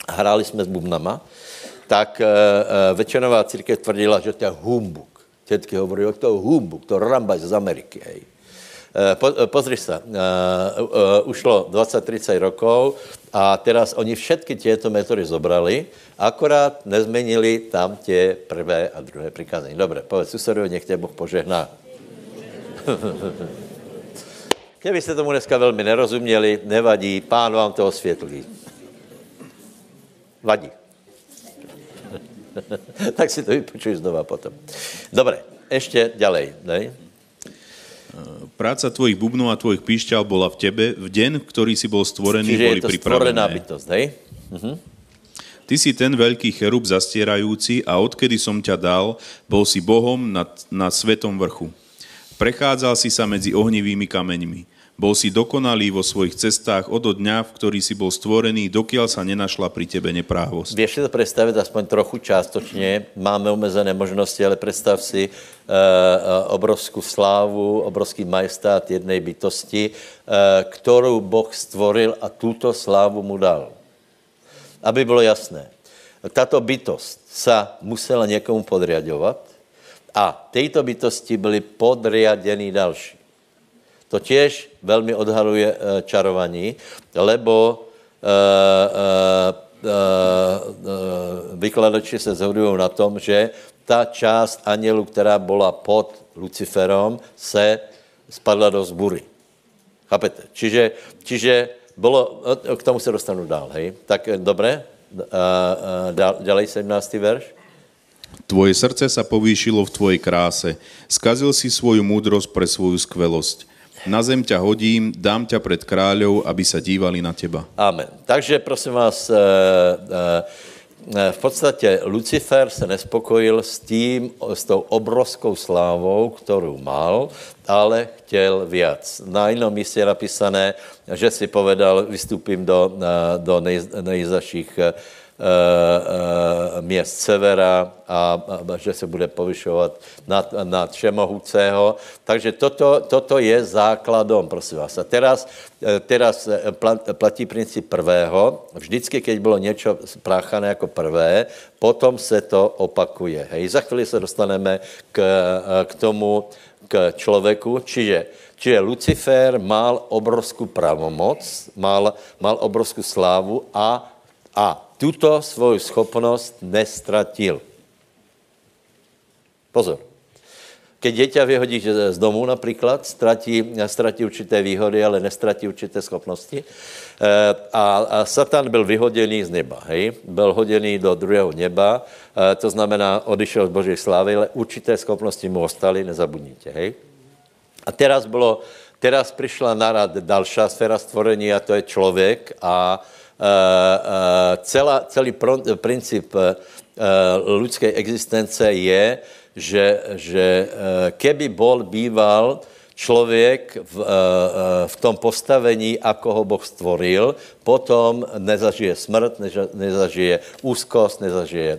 hráli jsme s bubnama, tak většinová církev tvrdila, že to je humbuk. Tětky hovorí, to je humbuk, to rambaj z Ameriky. Hej. Eh, po, eh, pozri uh, ušlo 20-30 rokov a teraz oni všetky tieto metódy zobrali, akorát nezmenili tam tie prvé a druhé prikázanie. Dobre, povedz susedovi, nech tě Boh požehná. Keby ste tomu dneska velmi nerozuměli, nevadí, pán vám to osvětlí. Vadí. tak si to vypočuj znova potom. Dobre, ešte ďalej. Ne? Práca tvojich bubnov a tvojich píšťal bola v tebe v deň, v ktorý si bol stvorený, Čiže boli je to pripravené. bytosť, hej? Mhm. Ty si ten veľký cherub zastierajúci a odkedy som ťa dal, bol si Bohom na, na svetom vrchu. Prechádzal si sa medzi ohnivými kameňmi. Bol si dokonalý vo svojich cestách od dňa, v ktorý si bol stvorený, dokiaľ sa nenašla pri tebe neprávosť. Vieš si to predstaviť aspoň trochu částočne. Máme omezené možnosti, ale predstav si uh, uh, obrovskú slávu, obrovský majestát jednej bytosti, uh, ktorú Boh stvoril a túto slávu mu dal. Aby bylo jasné, tato bytost sa musela někomu podriadovat a tejto bytosti byly podriadení další. To tiež veľmi odhaluje e, čarovaní, lebo e, e, e, vykladači se zhodují na tom, že ta část anielu, která byla pod Luciferom, se spadla do zbury. Chápete? Čiže, čiže bylo, k tomu se dostanu dál, hej? Tak dobré, ďalej 17. verš. Tvoje srdce sa povýšilo v tvojej kráse. Skazil si svoju múdrosť pre svoju skvelosť. Na zem ťa hodím, dám ťa pred kráľov, aby sa dívali na teba. Amen. Takže prosím vás, e, e, v podstatě Lucifer se nespokojil s tím, s tou obrovskou slávou, kterou mal, ale chtěl viac. Na jednom místě je napísané, že si povedal, vystupím do, do nej, Eh, eh, měst severa a, že se bude povyšovat nad, nad Všemohúceho. Takže toto, toto je základom, prosím vás. A teraz, eh, teraz platí princip prvého. Vždycky, keď bylo něco spráchané jako prvé, potom se to opakuje. Hej, za chvíli se dostaneme k, k tomu, k člověku, čiže Čiže Lucifer mal obrovskou pravomoc, mal, mal obrovskou slávu a, a tuto svoju schopnost nestratil. Pozor. Keď dieťa vyhodí z domu například, ztratí, ztratí určité výhody, ale nestratí určité schopnosti. Eh, a, a Satan byl vyhoděný z neba, hej? Byl hoděný do druhého neba, eh, to znamená, odišel z Boží slávy, ale určité schopnosti mu ostali, nezabudnite, hej? A teraz bylo, teraz přišla na rad další sféra stvorení a to je člověk a celá, celý princip eh, lidské existence je, že, že keby bol býval člověk v, v tom postavení, ako ho Boh stvoril, potom nezažije smrt, nezažije úzkost, nezažije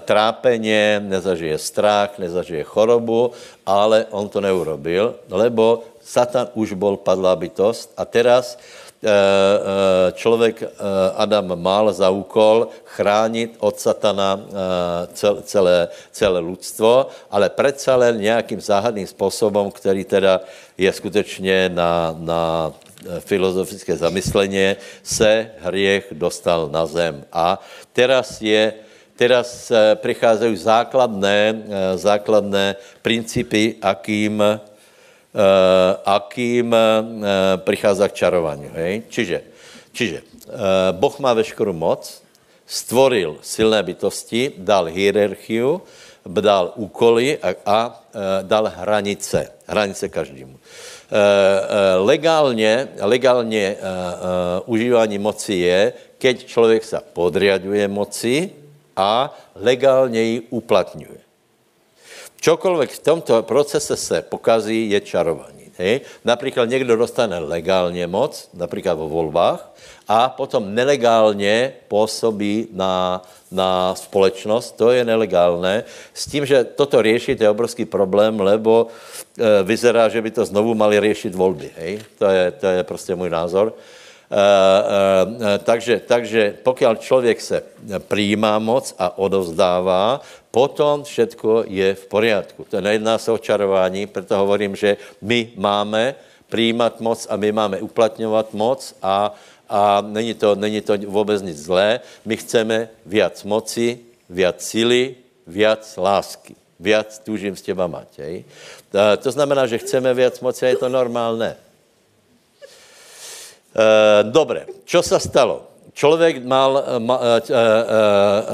trápeně, nezažije strach, nezažije chorobu, ale on to neurobil, lebo Satan už bol padlá bytost a teraz Eh, eh, člověk eh, Adam mal za úkol chránit od satana celé, celé lidstvo, ale přece len nějakým záhadným způsobem, který teda je skutečně na, na filozofické zamyslení, se hriech dostal na zem. A teraz je teraz přicházejí základné, základné principy, akým Eh, akým eh, prichádza k čarovaniu. Hej? Čiže, čiže eh, Boh má veškerou moc, stvoril silné bytosti, dal hierarchiu, dal úkoly a, a dal hranice. Hranice každému. Legálně, legálně užívání moci je, keď člověk se podriaduje moci a legálně ji uplatňuje. Čokoliv v tomto procese se pokazí, je čarování. Hej? Například někdo dostane legálně moc, například vo volbách, a potom nelegálně působí na, na společnost, to je nelegálné, s tím, že toto řešit je obrovský problém, lebo e, vyzerá, že by to znovu mali řešit volby. Hej? To, je, to je prostě můj názor. Uh, takže, takže pokud člověk se přijímá moc a odovzdává, potom všetko je v poriadku. To nejedná se o čarování, proto hovorím, že my máme přijímat moc a my máme uplatňovat moc a, a není, to, není to vůbec nic zlé. My chceme viac moci, viac síly, viac lásky. Viac tužím s těma mať. To znamená, že chceme viac moci a je to normálné. Eh, dobre, čo sa stalo? Člověk mal, ma, uh, uh,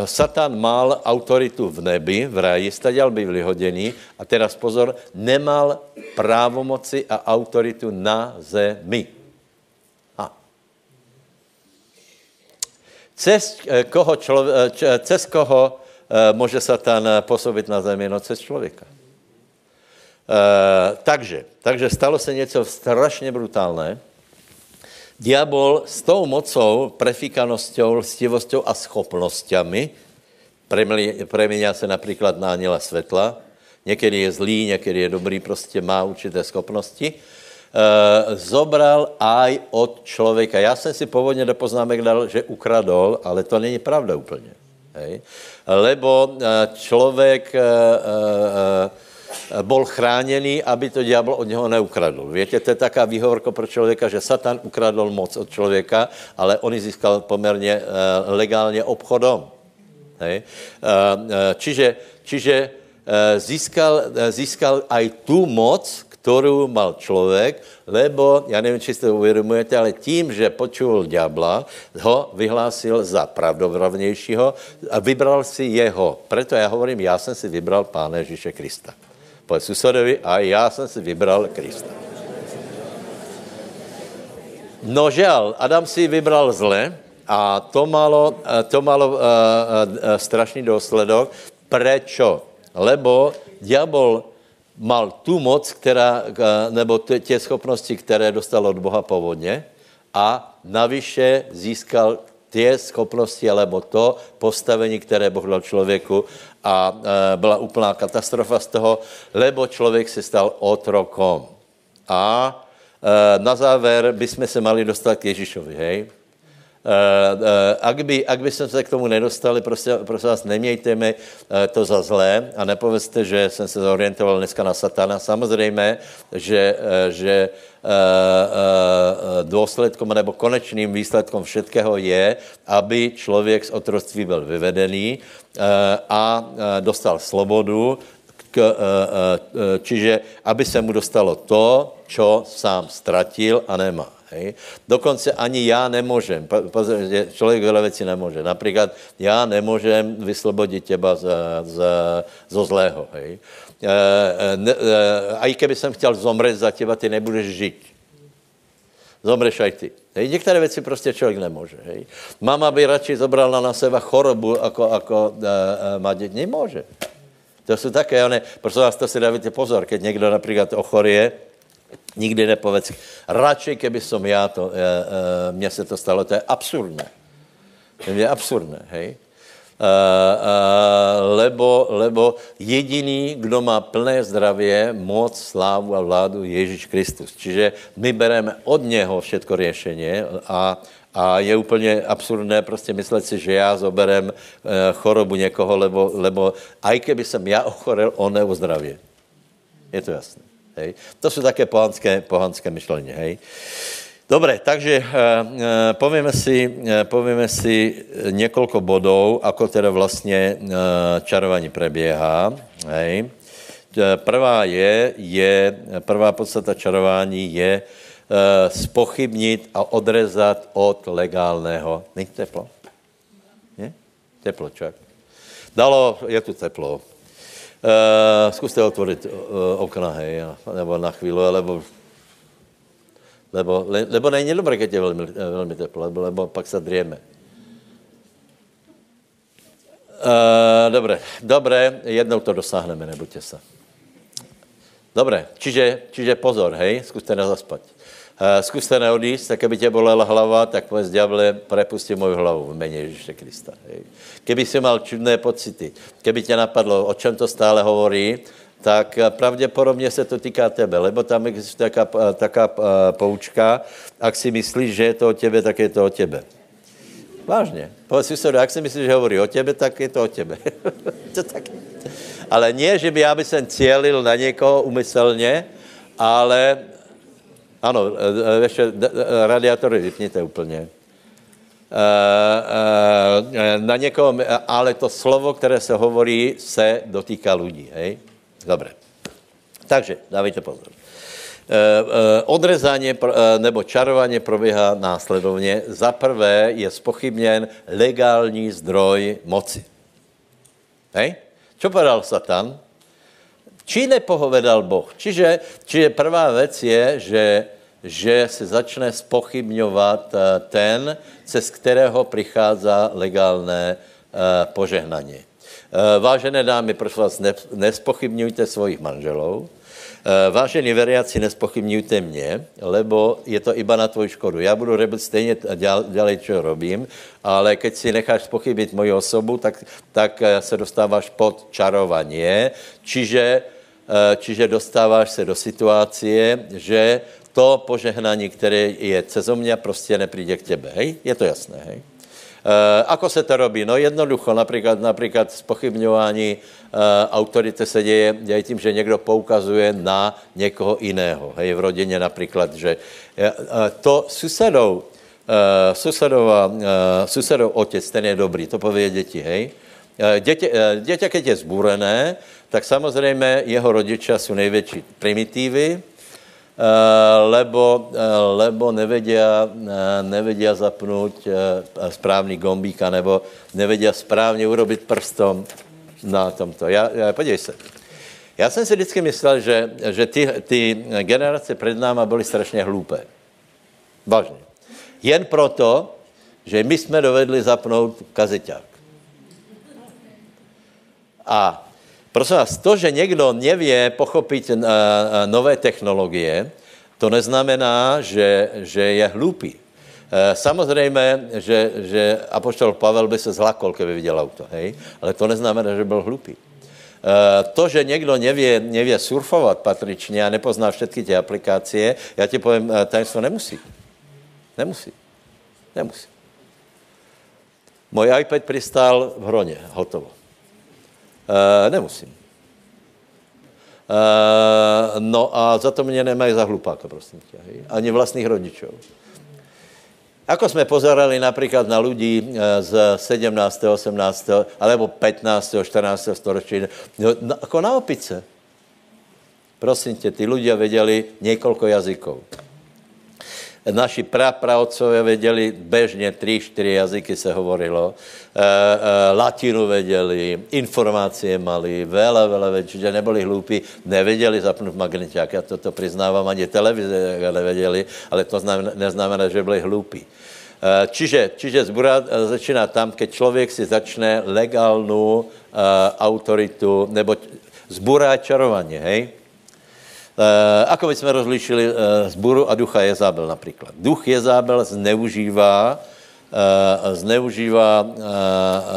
Satan mal autoritu v nebi, v ráji, staďal by vyhodený a teraz pozor, nemal právomoci a autoritu na zemi. A. Cez koho, člověk, cez koho může Satan působit na zemi? No cez člověka. Uh, takže, takže stalo se něco strašně brutálné diabol s tou mocou, prefikanosťou, lstivosťou a schopnosťami preměňá se například na aniela světla. Někdy je zlý, někdy je dobrý, prostě má určité schopnosti. E, zobral aj od člověka. Já jsem si původně do poznámek dal, že ukradol, ale to není pravda úplně. Hej? Lebo eh, člověk bol chráněný, aby to ďábel od něho neukradl. Víte, to je taká výhovorka pro člověka, že Satan ukradl moc od člověka, ale on ji získal poměrně uh, legálně obchodom. Hej? Uh, uh, čiže čiže získal, získal aj tu moc, kterou mal člověk, lebo, já nevím, či si to uvědomujete, ale tím, že počul ďábla, ho vyhlásil za pravdovravnějšího a vybral si jeho. Proto já hovorím, já jsem si vybral Pána Ježíše Krista. Povedz susedovi, a já jsem si vybral Krista. No žel, Adam si vybral zle a to malo, to malo uh, uh, strašný důsledok. Prečo? Lebo diabol mal tu moc, která, nebo tě schopnosti, které dostal od Boha původně a navyše získal ty schopnosti, alebo to postavení, které Boh dal člověku a e, byla úplná katastrofa z toho, lebo člověk se stal otrokom. A e, na závěr bychom se mali dostat k Ježíšovi, hej? Uh, uh, ak, by, ak by jsme se k tomu nedostali, prostě, prosím vás, nemějte mi uh, to za zlé a nepovězte, že jsem se zorientoval dneska na satana. Samozřejmě, že, že důsledkom nebo konečným výsledkom všetkého je, aby člověk z otroctví byl vyvedený a dostal slobodu, k, čiže aby se mu dostalo to, čo sám ztratil a nemá. Hej. Dokonce ani já nemůžem, pozor, člověk veľa věcí nemůže. Například já nemůžem vyslobodit těba z, z, zo zlého. Hej. E, ne, e, a i keby jsem chtěl zomřet za těba, ty nebudeš žít. Zomřeš aj ty. Hej. Některé věci prostě člověk nemůže. Hej. Mama by radši zobrala na seba chorobu, jako, jako e, e, má děti. Nemůže. To jsou také, one, prosím vás, to si dávajte pozor, keď někdo například ochorie, Nikdy nepovedz, radši, keby som já to, e, e, mně se to stalo, to je absurdné. To je absurdné, hej. Uh, uh, lebo, lebo jediný, kdo má plné zdravě, moc, slávu a vládu, Ježíš Kristus. Čiže my bereme od něho všetko řešení a, a je úplně absurdné prostě myslet si, že já zoberem uh, chorobu někoho, lebo, lebo aj keby jsem já ochorel, on neuzdravě. Je to jasné. Hej. To jsou také pohanské, pohanské myšlení. Hej. Dobre, takže uh, uh, povieme, si, uh, povieme si několik bodů, ako teda vlastně uh, čarování preběhá. Hej. Prvá je, je, prvá podstata čarování je uh, spochybnit a odrezat od legálného. Není teplo? Je? Teplo, čak. Dalo, je tu teplo. Uh, zkuste otvorit uh, okna, hej, nebo na chvíli, lebo, lebo, le, lebo není dobré, když je velmi, velmi teplo, lebo, lebo pak se drieme. Uh, dobré, dobré, jednou to dosáhneme, nebuďte se. Dobré, čiže, čiže pozor, hej, zkuste nezaspat. Uh, zkuste neodjíst, tak aby tě bolela hlava, tak povedz, ďable, prepusti moju hlavu v jméně Ježíše Krista. Hej. Keby si mal čudné pocity, keby tě napadlo, o čem to stále hovorí, tak pravděpodobně se to týká tebe, lebo tam existuje taká, taká poučka, ak si myslíš, že je to o tebe, tak je to o tebe. Vážně. Povedz si jak si myslíš, že hovorí o tebe, tak je to o tebe. to tak. Ale nie, že by já by jsem cílil na někoho umyslně, ale ano, e, e, ještě radiátory vypněte úplně. Na někoho, ale to slovo, které se hovorí, se dotýká lidí, hej? Dobré. Takže, dávejte pozor. Odrezání nebo čarování probíhá následovně. Za prvé je spochybněn legální zdroj moci. Hej? Čo povedal Satan? Či nepohovedal Boh? Čiže, čiže prvá věc je, že, že se začne spochybňovat eh, ten, cez kterého přichází legálné eh, požehnání. Eh, vážené dámy, prosím vás, nespochybňujte svojich manželů, vážení veriaci, nespochybňujte mě, lebo je to iba na tvoji škodu. Já budu robiť stejně ďalej, čo robím, ale keď si necháš pochybit moji osobu, tak, tak se dostáváš pod čarovanie, čiže, čiže dostáváš se do situácie, že to požehnání, které je cezo mě, prostě nepríde k tebe. Hej? Je to jasné, hej? E, ako se to robí? No jednoducho, například, například spochybňování e, autority se děje, děje tím, že někdo poukazuje na někoho jiného. Hej, v rodině například, že e, to susedou, e, susedova, e, susedov otec, ten je dobrý, to pově děti, hej. Dětě, dětě, keď je zbúrené, tak samozřejmě jeho rodiče jsou největší primitívy, Eh, lebo, eh, lebo nevedia, eh, nevedia zapnout správný gombík, nebo nevedia správně urobit prstom na tomto. Já, já, podívej se. Já jsem si vždycky myslel, že, že ty, ty generace před náma byly strašně hlúpé. Vážně. Jen proto, že my jsme dovedli zapnout kazeťák. A Prosím vás, to, že někdo nevě pochopit uh, nové technologie, to neznamená, že, že je hloupý. Uh, samozřejmě, že, že apoštol Pavel by se zlakol, kdyby viděl auto, hej? ale to neznamená, že byl hloupý. To, že někdo nevě, nevě surfovat patričně a nepozná všechny ty aplikácie, já ti povím, tajemstvo nemusí. Nemusí. Nemusí. Můj iPad přistál v Hroně, hotovo. Uh, nemusím. Uh, no a za to mě nemají za hlupáka, prosím tě. Hej? Ani vlastních rodičů. Ako jsme pozerali například na lidi z 17., 18., alebo 15., 14. storočí, no, jako na opice. Prosím tě, ty ľudia věděli několik jazyků naši prapravcové věděli bežně tři, čtyři jazyky se hovorilo, e, e, latinu věděli, informace mali, vele, vele, vele, čiže nebyli hloupí, nevěděli zapnout magneťák, já toto přiznávám, ani televize nevěděli, ale to znamená, neznamená, že byli hloupí. E, čiže, čiže zbura začíná tam, keď člověk si začne legálnu uh, autoritu, nebo zbura čarovaně, hej? Uh, ako by jsme rozlišili uh, zburu a ducha Jezábel například. Duch Jezábel zneužívá, uh, zneužívá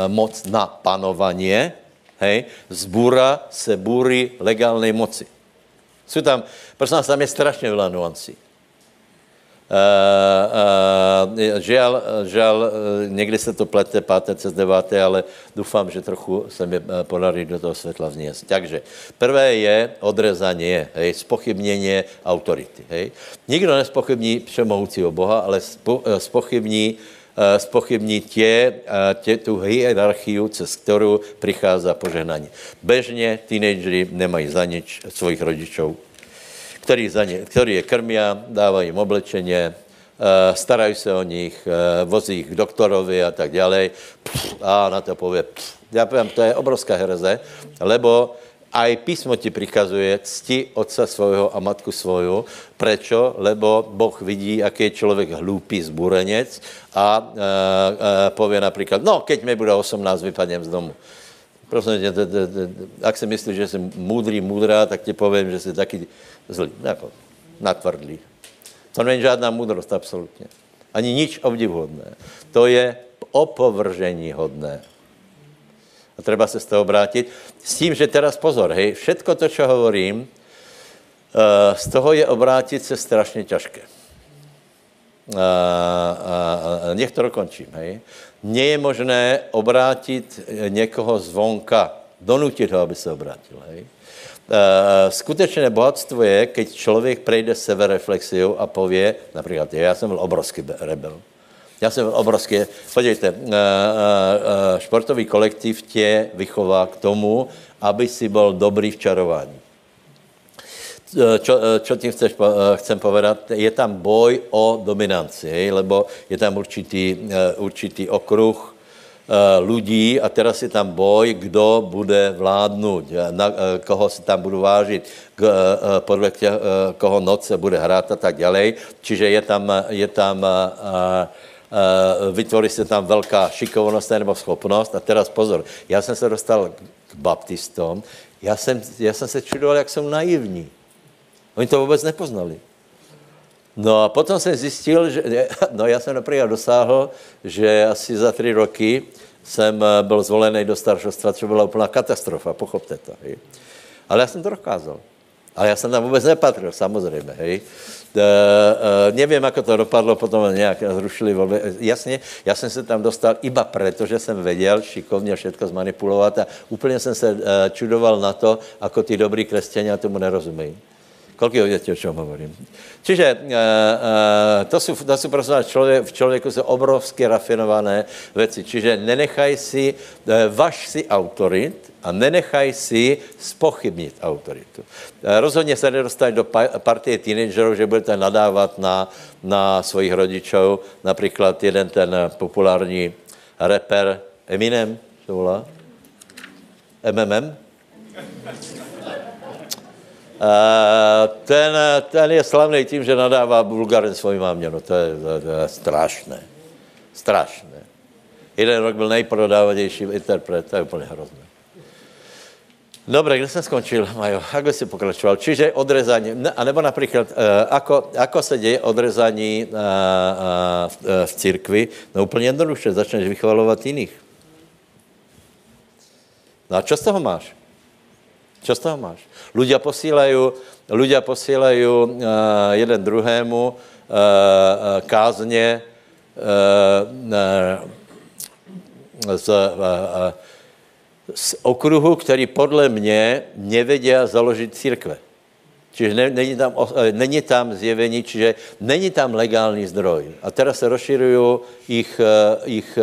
moc na panovanie, hej, zbura se bůří legálnej moci. Jsou tam, prosím vás, tam je strašně veľa nuancí. Uh, uh, žal, žal, uh, někdy se to plete páté cez deváté, ale doufám, že trochu se mi podarí do toho světla vzněst. Takže prvé je odrezání, hej, spochybnění autority. Hej. Nikdo nespochybní všemohoucího Boha, ale spo, spochybní spochybní tě, tě, tu hierarchii, cez kterou přichází požehnání. Bežně teenagery nemají za nič svojich rodičů který, za ně, který je krmia, dávají jim oblečeně, starají se o nich, uh, vozí jich k doktorovi a tak dále. A na to pově, já povím, to je obrovská hereze, lebo aj písmo ti prikazuje cti otca svojho a matku svoju. Prečo? Lebo Boh vidí, jaký je člověk hlúpý zburenec a e, e, pově například, no, keď mi bude 18, vypadnem z domu. Prosím tě, ak si myslíš, že jsi můdrý, můdrá, tak ti povím, že jsi taky zlý, jako natvrdlý. To není žádná moudrost, absolutně. Ani nič obdivuhodné. To je opovržení hodné. A treba se z toho obrátit. S tím, že teraz pozor, hej, všetko to, čo hovorím, uh, z toho je obrátit se strašně těžké. Uh, uh, uh, nech to dokončím, hej. Nie je možné obrátit někoho zvonka, donutit ho, aby se obrátil, hej. Uh, skutečné bohatstvo je, keď člověk prejde sebereflexiou a pově, například já jsem byl obrovský rebel. Já jsem byl obrovský, podívejte, uh, športový kolektiv tě vychová k tomu, aby si byl dobrý v čarování. Čo tím chceš, chcem povedat? Je tam boj o dominanci, hej? lebo je tam určitý, určitý okruh lidí a teraz je tam boj, kdo bude vládnout, na koho si tam budu vážit, podle tě, koho noc se bude hrát a tak dále. Čiže je tam, je tam vytvoří se tam velká šikovnost nebo schopnost. A teraz pozor, já jsem se dostal k baptistom, já jsem, já jsem se čudoval, jak jsou naivní. Oni to vůbec nepoznali. No a potom jsem zjistil, že, no já jsem například dosáhl, že asi za tři roky jsem eh, byl zvolený do staršostva, což byla úplná katastrofa, pochopte to. Hej. Ale já jsem to dokázal. Ale já jsem tam vůbec nepatril, samozřejmě. Hej. E, e, nevím, jak to dopadlo, potom nějak zrušili volby. Jasně, já jsem se tam dostal iba proto, že jsem věděl šikovně všechno zmanipulovat a úplně jsem se e, čudoval na to, ako ty dobrý křesťania tomu nerozumějí. Kolik větě, o čem hovorím? Čiže e, e, to jsou, to jsou prostě člověk, v člověku jsou obrovské rafinované věci. Čiže nenechaj si, e, vaš si autorit a nenechaj si spochybnit autoritu. Rozhodně se nedostať do pa, partie teenagerů, že budete nadávat na, na svojich rodičů. Například jeden ten populární rapper Eminem, to volá? MMM? Ten, ten je slavný tím, že nadává Bulgarin svoji mámě. No to je, to, to je strašné. Strašné. Jeden rok byl nejprodávanější interpret, to je úplně hrozné. Dobre, kde jsem skončil, Majo? Jak by si pokračoval? Čiže odrezání, a nebo například, uh, ako, ako se děje odrezání uh, uh, v, v církvi? No úplně jednoduše, začneš vychvalovat jiných. No a čo z toho máš? Čo z toho máš? Ľudia posílají, ľudia posílají uh, jeden druhému uh, uh, kázně uh, z, uh, uh, z okruhu, který podle mě nevědí založit církve. Čiže ne, není, tam, není tam zjevení, čiže není tam legální zdroj. A teraz se rozširují ich, ich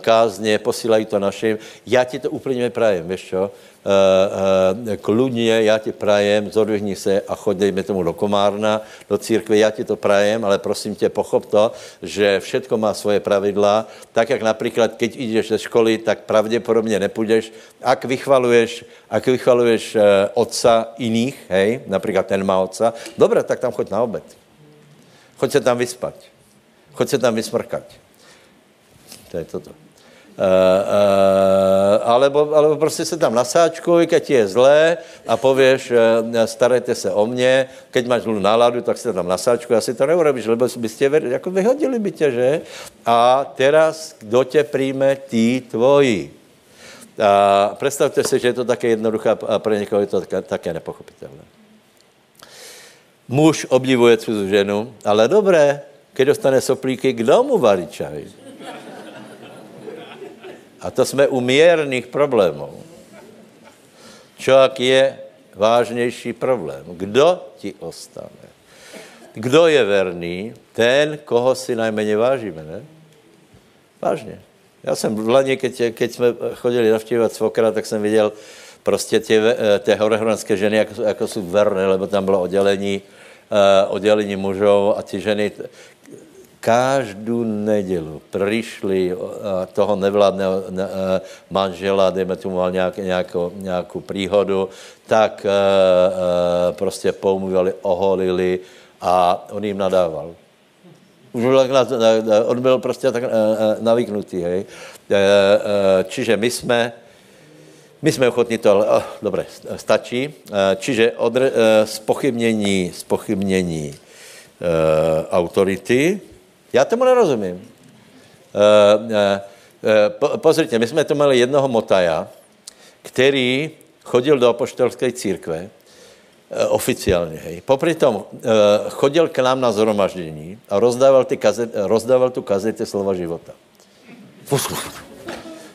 kázně, posílají to našim. Já ti to úplně neprajem, víš čo? Eh, eh, kludně, já ti prajem, zodvihni se a choď, dejme tomu, do komárna, do církve, já ti to prajem, ale prosím tě, pochop to, že všetko má svoje pravidla, tak jak například, keď jdeš ze školy, tak pravděpodobně nepůjdeš, ak vychvaluješ, ak vychvaluješ eh, otca jiných, hej, například ten má otca, dobré, tak tam choď na obed. Choď se tam vyspat. Choď se tam vysmrkať. To je toto. Uh, uh, alebo, alebo prostě se tam nasáčkuj, keď je zlé a pověš, uh, starajte se o mě, keď máš zlou náladu, tak se tam nasáčkuj, asi to neurobíš, lebo byste jako vyhodili by tě, že? A teraz, kdo tě přijme, tí tvoji. A představte si, že je to také jednoduché a pro někoho je to také, nepochopitelné. Muž obdivuje cizí ženu, ale dobré, když dostane soplíky, kdo mu varí čaj? A to jsme u mírných problémů. Čak je vážnější problém. Kdo ti ostane? Kdo je verný? Ten, koho si najméně vážíme, ne? Vážně. Já jsem v Lani, keď, keď jsme chodili navštěvovat svokra, tak jsem viděl prostě tě, tě horehronské ženy, jako, jako jsou verné, lebo tam bylo oddělení, uh, oddělení mužů a ty ženy, každou nedělu přišli toho nevládného manžela, dejme tomu mal nějak, nějakou, nějakou příhodu, tak prostě poumývali, oholili a on jim nadával. Už on byl prostě tak navyknutý, hej. Čiže my jsme, my jsme ochotní to, ale oh, dobré, stačí. Čiže odre, spochybnění, spochybnění autority, já tomu nerozumím. Uh, uh, po, pozrite, my jsme tu měli jednoho motaja, který chodil do apoštolské církve, eh, oficiálně, hej. Popri tom eh, chodil k nám na zhromaždění a rozdával, ty kazet, rozdával tu kazety slova života.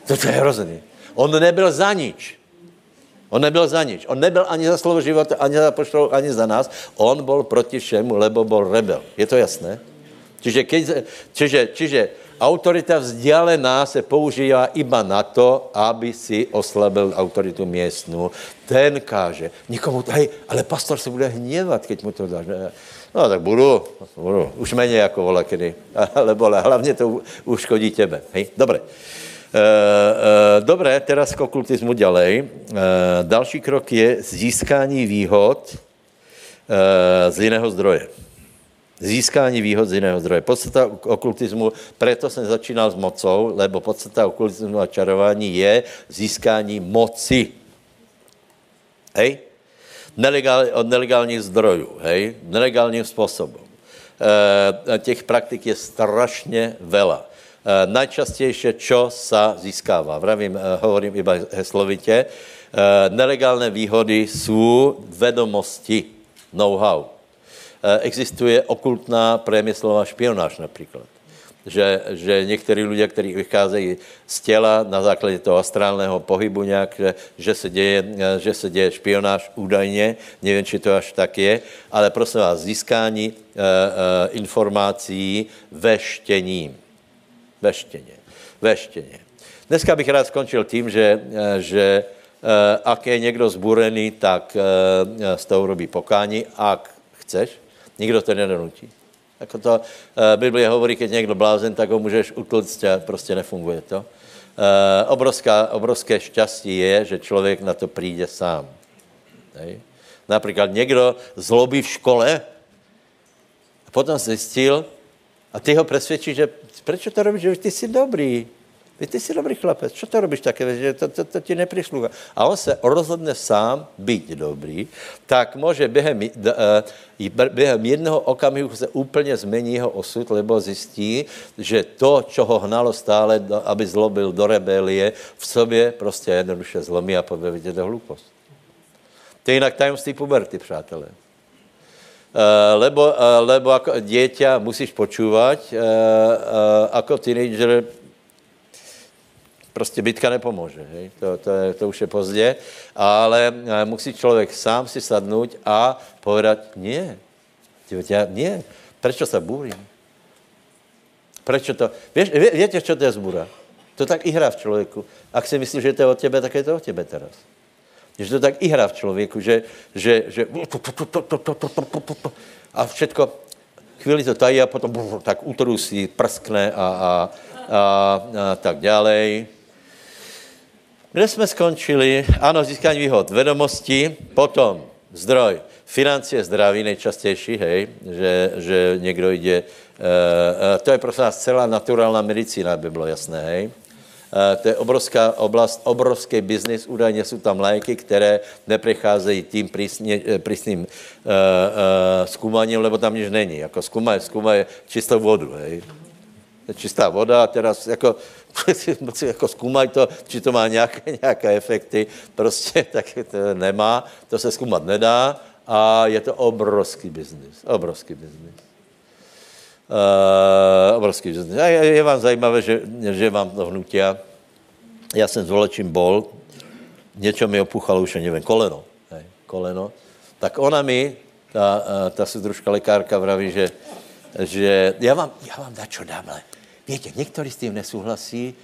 To, je hrozný. On nebyl za nič. On nebyl za nič. On nebyl ani za slovo života, ani za poštol, ani za nás. On byl proti všemu, lebo byl rebel. Je to jasné? Čiže, keď, čiže, čiže autorita vzdialená se používá iba na to, aby si oslabil autoritu městnu. Ten káže. Nikomu, hej, ale pastor se bude hněvat, keď mu to dáš. No tak budu, budu. Už méně jako vola kedy. Ale hlavně to uškodí tebe. Hej, dobré. E, e, dobré, teraz k okultismu ďalej. E, další krok je získání výhod e, z jiného zdroje. Získání výhod z jiného zdroje. Podstata okultismu, proto jsem začínal s mocou, lebo podstata okultismu a čarování je získání moci. Hej? Nelegál, od nelegálních zdrojů, hej? Nelegálním způsobem. E, těch praktik je strašně vela. E, najčastější, čo sa získává. Vravím, e, hovorím iba heslovitě. E, nelegálné výhody jsou vedomosti, know-how Eh, existuje okultná průmyslová špionáž například. Že, že někteří lidé, kteří vycházejí z těla na základě toho astrálného pohybu nějak, že, že, se, děje, eh, že se děje špionáž údajně, nevím, či to až tak je, ale prosím vás, získání e, e, informací veštěním. Veštěně. Veštěně. Dneska bych rád skončil tím, že, že ak je někdo zburený, tak z toho robí pokání, ak chceš, Nikdo to nenutí. Jako to uh, Biblia hovorí, keď někdo blázen, tak ho můžeš utlct a prostě nefunguje to. Uh, obrovská, obrovské šťastí je, že člověk na to přijde sám. Hej. Například někdo zlobí v škole a potom zjistil, a ty ho přesvědčíš, že proč to robíš, že ty jsi dobrý. Ty jsi dobrý chlapec, co to robíš také, že to, to, to ti neprišlo. A on se rozhodne sám být dobrý, tak může během, uh, během jednoho okamihu se úplně změní jeho osud, lebo zjistí, že to, čo ho hnalo stále, aby zlobil do rebelie, v sobě prostě jednoduše zlomí a pově, vidíte, to hlupost. To je jinak tajemství puberty, přátelé. Uh, lebo, uh, lebo jako dieťa musíš počúvať, uh, uh, ako teenager prostě bitka nepomůže. Hej? To, to, je, to už je pozdě, ale eh, musí člověk sám si sadnout a povedat, nie, já, nie, Proč se bůrím? Proč to? Víš, víte, co to je zbura? To tak i hrá v člověku. Ak si myslíš, že to je od tebe, tak je to od tebe teraz. Že to tak i hrá v člověku, že, že, že a všetko, chvíli to tají a potom tak utrusí, prskne a, a, a, a tak dále. Kde jsme skončili? Ano, získání výhod, vědomosti, potom zdroj, financie, zdraví nejčastější, hej, že, že někdo jde, uh, to je prostě celá naturální medicína, by bylo jasné, hej. Uh, to je obrovská oblast, obrovský biznis, údajně jsou tam léky, které nepřecházejí tím prísně, prísným uh, uh, zkoumáním, lebo tam nic není. Jako zkoumají, zkoumají čistou vodu, hej. Čistá voda, teraz jako jako zkoumají to, či to má nějaké, nějaké efekty, prostě tak to nemá, to se zkoumat nedá a je to obrovský biznis, obrovský biznis. Uh, obrovský biznis. A je, je vám zajímavé, že, že vám to hnutia. Já jsem s volečím bol, něco mi opuchalo už, nevím, koleno, hej, koleno. Tak ona mi, ta, ta sudružka lekárka vraví, že, že já vám, já vám dačo dámhle Víte, někteří s tím nesouhlasí,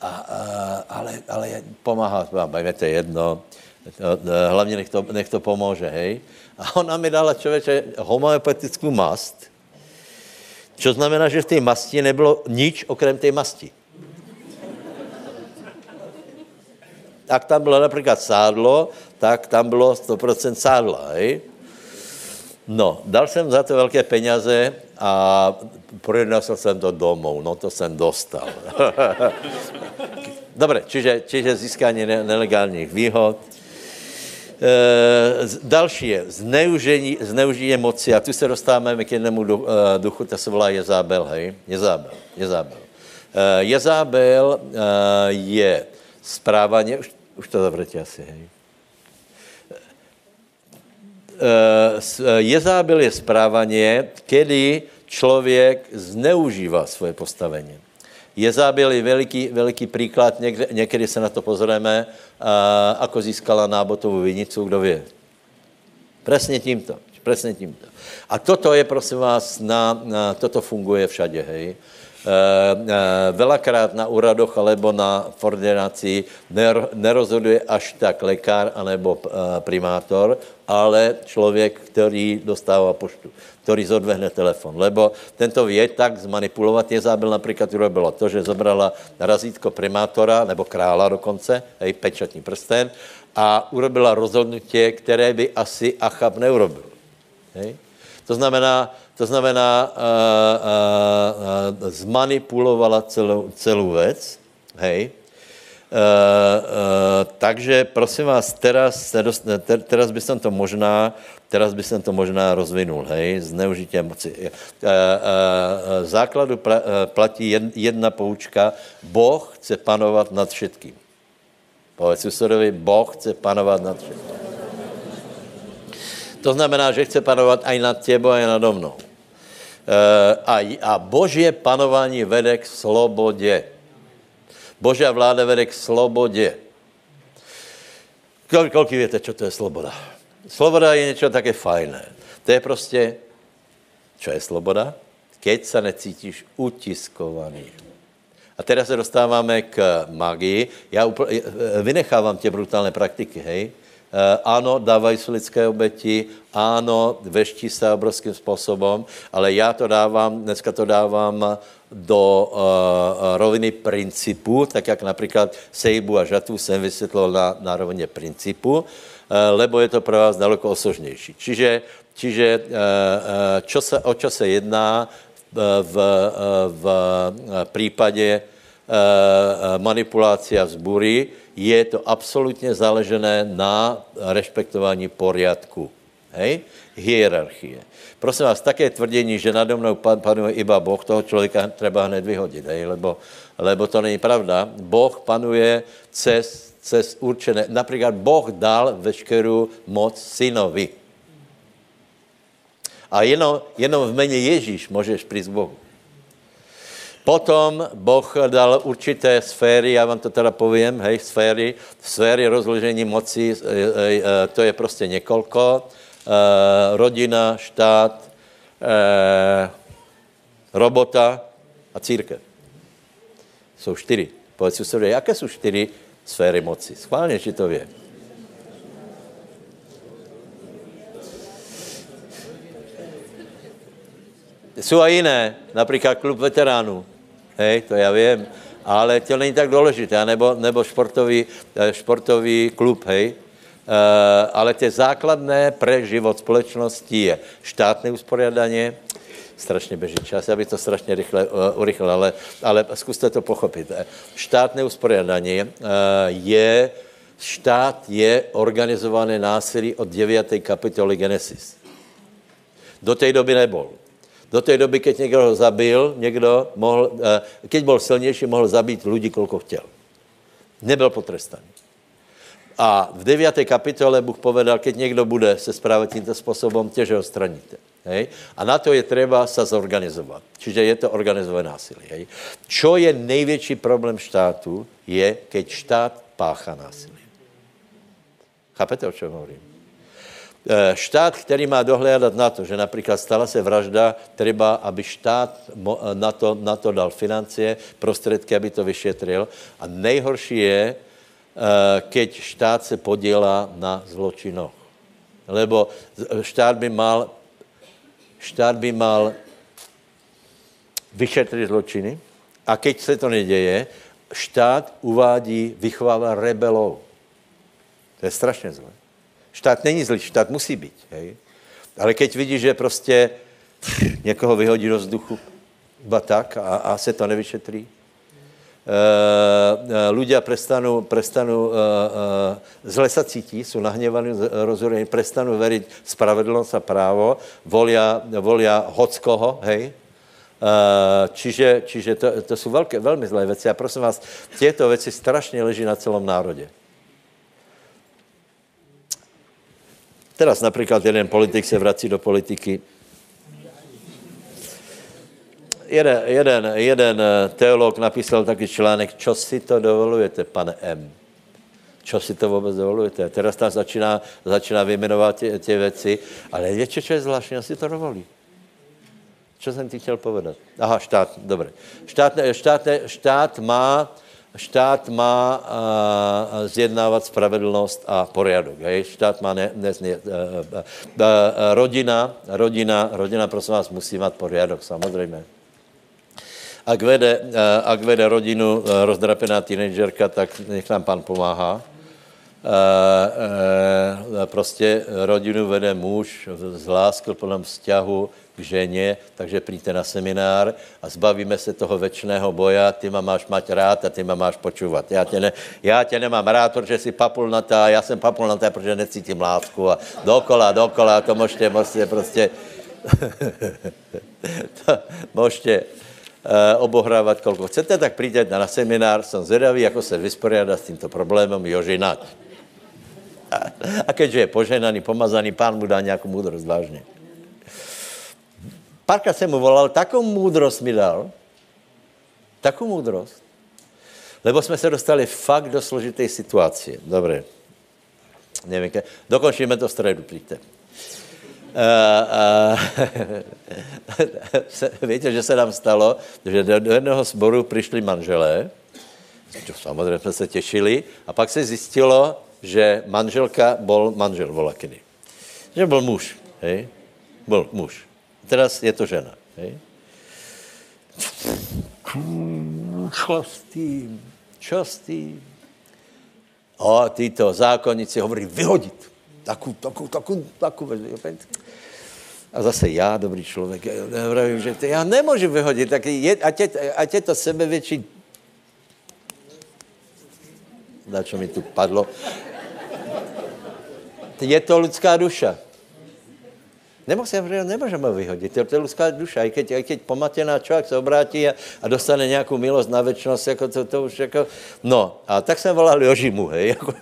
a, a, ale, ale pomáhá vám, to jedno, hlavně nech to, nech to pomůže, hej. A ona mi dala člověče homeopatickou mast, čo znamená, že v té masti nebylo nič okrem té masti. Tak tam bylo například sádlo, tak tam bylo 100% sádla, hej. No, dal jsem za to velké peněze a přinesl jsem to domů, no to jsem dostal. Dobre, čiže, čiže získání nelegálních výhod. E, další je zneužení, zneužení moci a tu se dostáváme k jednému duchu, e, duchu ta se volá Jezábel, hej? Jezábel, Jezábel. Jezábel je správaně, už, už to zavrete asi, hej. Jezábel je správaně, kedy člověk zneužívá svoje postavení. Jezábel je veliký, veliký příklad, někde, někdy se na to pozrieme, ako získala nábotovou vinicu, kdo ví. Presně tímto, presně tímto. A toto je, prosím vás, na, na toto funguje všade, hej. E, velakrát na úradoch alebo na ordinaci nerozhoduje až tak lekár anebo e, primátor, ale člověk, který dostává poštu, který zodvehne telefon. Lebo tento vie tak zmanipulovat. Jezábel například urobila to, že zobrala razítko primátora, nebo krála dokonce, hej, pečatní prsten, a urobila rozhodnutí, které by asi Achab neurobil. Hej? To znamená, to znamená, uh, uh, uh, zmanipulovala celou, celou věc, hej. Uh, uh, takže prosím vás, teraz, dost, ter, teraz by som to možná, teraz by som to možná rozvinul, hej, zneužití moci. Uh, uh, základu pra, uh, platí jedna poučka, Boh chce panovat nad všetkým. Povedz susedovi, Boh chce panovat nad všetkým. To znamená, že chce panovat aj nad tebou, aj nad mnou. E, a, a božie panování vede k slobodě. Božia vláda vede k slobodě. Kol, kolik víte, co to je sloboda? Sloboda je něco také fajné. To je prostě, co je sloboda? Keď se necítíš utiskovaný. A teraz se dostáváme k magii. Já upl- e, vynechávám tě brutální praktiky, hej? Eh, ano, dávají se lidské oběti, ano, veští se obrovským způsobem, ale já to dávám, dneska to dávám do uh, roviny principu, tak jak například sejbu a žatu jsem vysvětlil na, na rovině principu, uh, lebo je to pro vás daleko osožnější. Čiže, čiže uh, čo se, o čo se jedná v, v případě manipulácia vzbury, je to absolutně založené na respektování poriadku. Hej? Hierarchie. Prosím vás, také tvrdění, že nade mnou panuje iba Boh, toho člověka treba hned vyhodit, hej? Lebo, lebo to není pravda. Boh panuje cez, cez určené, například Boh dal veškerou moc synovi. A jenom, jenom v mene Ježíš můžeš přijít k Bohu. Potom Boh dal určité sféry, já vám to teda povím, hej, sféry, sféry rozložení moci, e, e, e, to je prostě několko, rodina, štát, robota a církev. Jsou čtyři. Povedz si sobie, jaké jsou čtyři sféry moci? Schválně, že to vě. Jsou a jiné, například klub veteránů. Hej, to já vím, ale to není tak důležité, nebo, nebo športový, eh, športový klub, hej. Uh, ale ty základné pre život společnosti je štátné usporiadanie, strašně beží čas, já bych to strašně rychle uh, urychlil, ale, ale zkuste to pochopit. Štátné usporiadanie uh, je, štát je organizované násilí od 9. kapitoly Genesis. Do té doby nebol. Do té doby, keď někdo ho zabil, někdo mohl, eh, keď byl silnější, mohl zabít lidi, kolko chtěl. Nebyl potrestaný. A v 9. kapitole Bůh povedal, keď někdo bude se správat tímto způsobem, těže ho straníte. Hej? A na to je třeba se zorganizovat. Čiže je to organizované násilí. Hej? Čo je největší problém štátu, je, keď štát pácha násilí. Chápete, o čem hovorím? Eh, štát, který má dohlédat na to, že například stala se vražda, třeba, aby štát eh, na to, na to dal financie, prostředky, aby to vyšetřil. A nejhorší je, eh, keď štát se podělá na zločinoch. Lebo štát by mal, štát by mal vyšetřit zločiny a keď se to neděje, štát uvádí, vychovává rebelov. To je strašně zlé. Štát není zlý, štát musí být. Hej? Ale keď vidíš, že prostě někoho vyhodí do vzduchu, ba tak, a, a se to nevyšetří, Uh, uh, ľudia prestanú, prestanú uh, uh, zle sa cítí, sú nahnevaní, rozhodení, prestanú veriť spravedlnosť a právo, volia, volia hockoho, hej, čiže čiže to, to jsou velké, velmi zlé věci. A prosím vás, těto věci strašně leží na celém národě. Teraz například jeden politik se vrací do politiky. Jeden, jeden, jeden teolog napísal taky článek, čo si to dovolujete, pane M. Čo si to vůbec dovolujete? Teraz tam začíná, začíná vyjmenovat tě, tě věci, ale víte, čo je zvláštní, si to dovolí. Co jsem ti chtěl povedat? Aha, štát, dobré. Štát, štát, štát má, štát má uh, zjednávat spravedlnost a poriadok. Hej? Štát má ne, ne, ne, uh, rodina, rodina, rodina, prosím vás, musí mít poriadok, samozřejmě. Ak vede, ak vede rodinu rozdrapená teenagerka, tak nech nám pan pomáhá. Prostě rodinu vede muž z láskyplném vzťahu, k ženě, takže přijďte na seminár a zbavíme se toho večného boja, ty ma máš mať rád a ty ma máš počúvat. Já tě, ne, já tě nemám rád, protože jsi papulnatá, já jsem papulnatá, protože necítím lásku a dokola, dokola, to můžete, můžete prostě, to můžete uh, obohrávat, kolko chcete, tak přijďte na seminár, jsem zvědavý, jako se vysporiada s tímto problémem Jožinať. A, a keďže je poženaný, pomazaný, pán mu dá nějakou moudrost vážně. Párkrát jsem mu volal, takovou moudrost mi dal, takovou moudrost, lebo jsme se dostali fakt do složité situace. Dobré. Nevím, dokončíme to středu, přijďte. Uh, uh, víte, že se nám stalo, že do, do jednoho sboru přišli manželé, samozřejmě jsme se těšili, a pak se zjistilo, že manželka byl manžel volakiny. Že byl muž, hej? Byl muž. Teraz je to žena. Hej? Čo s tým? Čo s tým? A títo zákonníci hovorí, vyhodit. Takú, takú, takú, takú A zase já, dobrý člověk, já, vravím, že to já nemůžu vyhodit, tak je, ať, je, ať je to sebevětší... Na čo mi tu padlo? Je to lidská duša. Nemůžeme, nemůžeme vyhodit. To je lidská duša. I keď, i keď člověk se obrátí a, a dostane nějakou milost na věčnost, jako to, to už jako... No, a tak jsem volal Jožimu, hej, jako,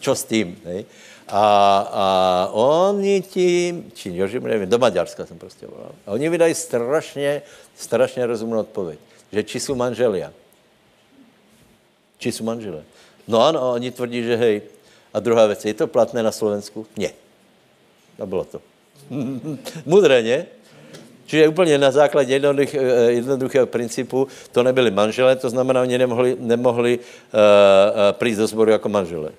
čo s tím, hej. A, a oni tím, či Jožimu, nevím, do Maďarska jsem prostě volal. A oni vydají strašně, strašně rozumnou odpověď, že či jsou manželia. Či jsou manželé. No ano, oni tvrdí, že hej. A druhá věc, je to platné na Slovensku? Ne. A bylo to. Mudré, ne? Čiže úplně na základě jednoduch, eh, jednoduchého principu to nebyli manželé, to znamená, oni nemohli, nemohli uh, uh, přijít do sboru jako manželé.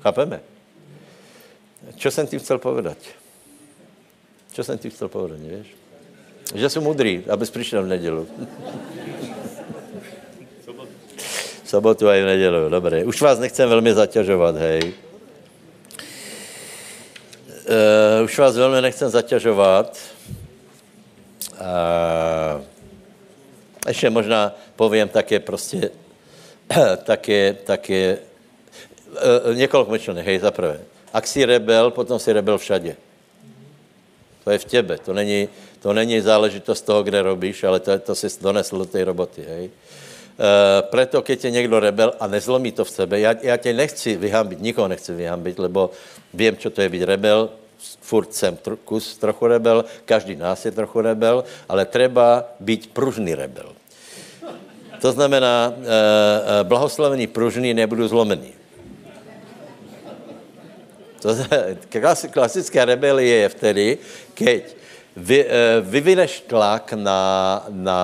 Chápeme? Co jsem tím chcel povedat? Co jsem tím chcel povedat, víš? Že jsou mudrý, abys přišel v nedělu. v sobotu a i v nedělu, dobré. Už vás nechcem velmi zaťažovat, hej. Uh, už vás velmi nechcem zaťažovat. Uh, ještě možná povím také prostě, také, také, uh, několik myšlenek, hej, za prvé. Ak jsi rebel, potom jsi rebel všade. To je v těbe, to není, to není záležitost toho, kde robíš, ale to, to jsi donesl do té roboty, hej. Uh, preto, keď je někdo rebel a nezlomí to v sebe, já, já tě nechci vyhambit, nikoho nechci vyhambit, lebo vím, co to je být rebel, furt jsem tr- kus trochu rebel, každý nás je trochu rebel, ale treba být pružný rebel. To znamená, uh, uh, blahoslavený pružný, nebudu zlomený. To klasi, klasická rebelie je vtedy, keď vy, uh, vyvineš tlak na, na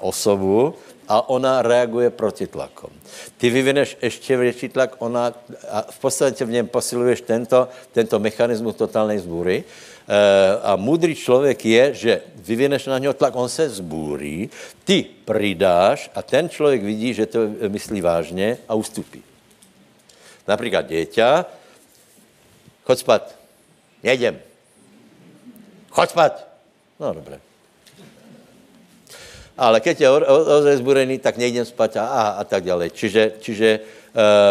osobu, a ona reaguje proti tlakom. Ty vyvineš ještě větší tlak, ona, a v podstatě v něm posiluješ tento, tento mechanismus totální zbůry. E, a můdrý člověk je, že vyvineš na něho tlak, on se zbůří, ty přidáš a ten člověk vidí, že to myslí vážně a ustupí. Například děťa, chod spát, jedem. Chod spát. No dobré. Ale keď je ozaj zburený, tak nejdem spať a, a, a tak ďalej. Čiže, čiže e,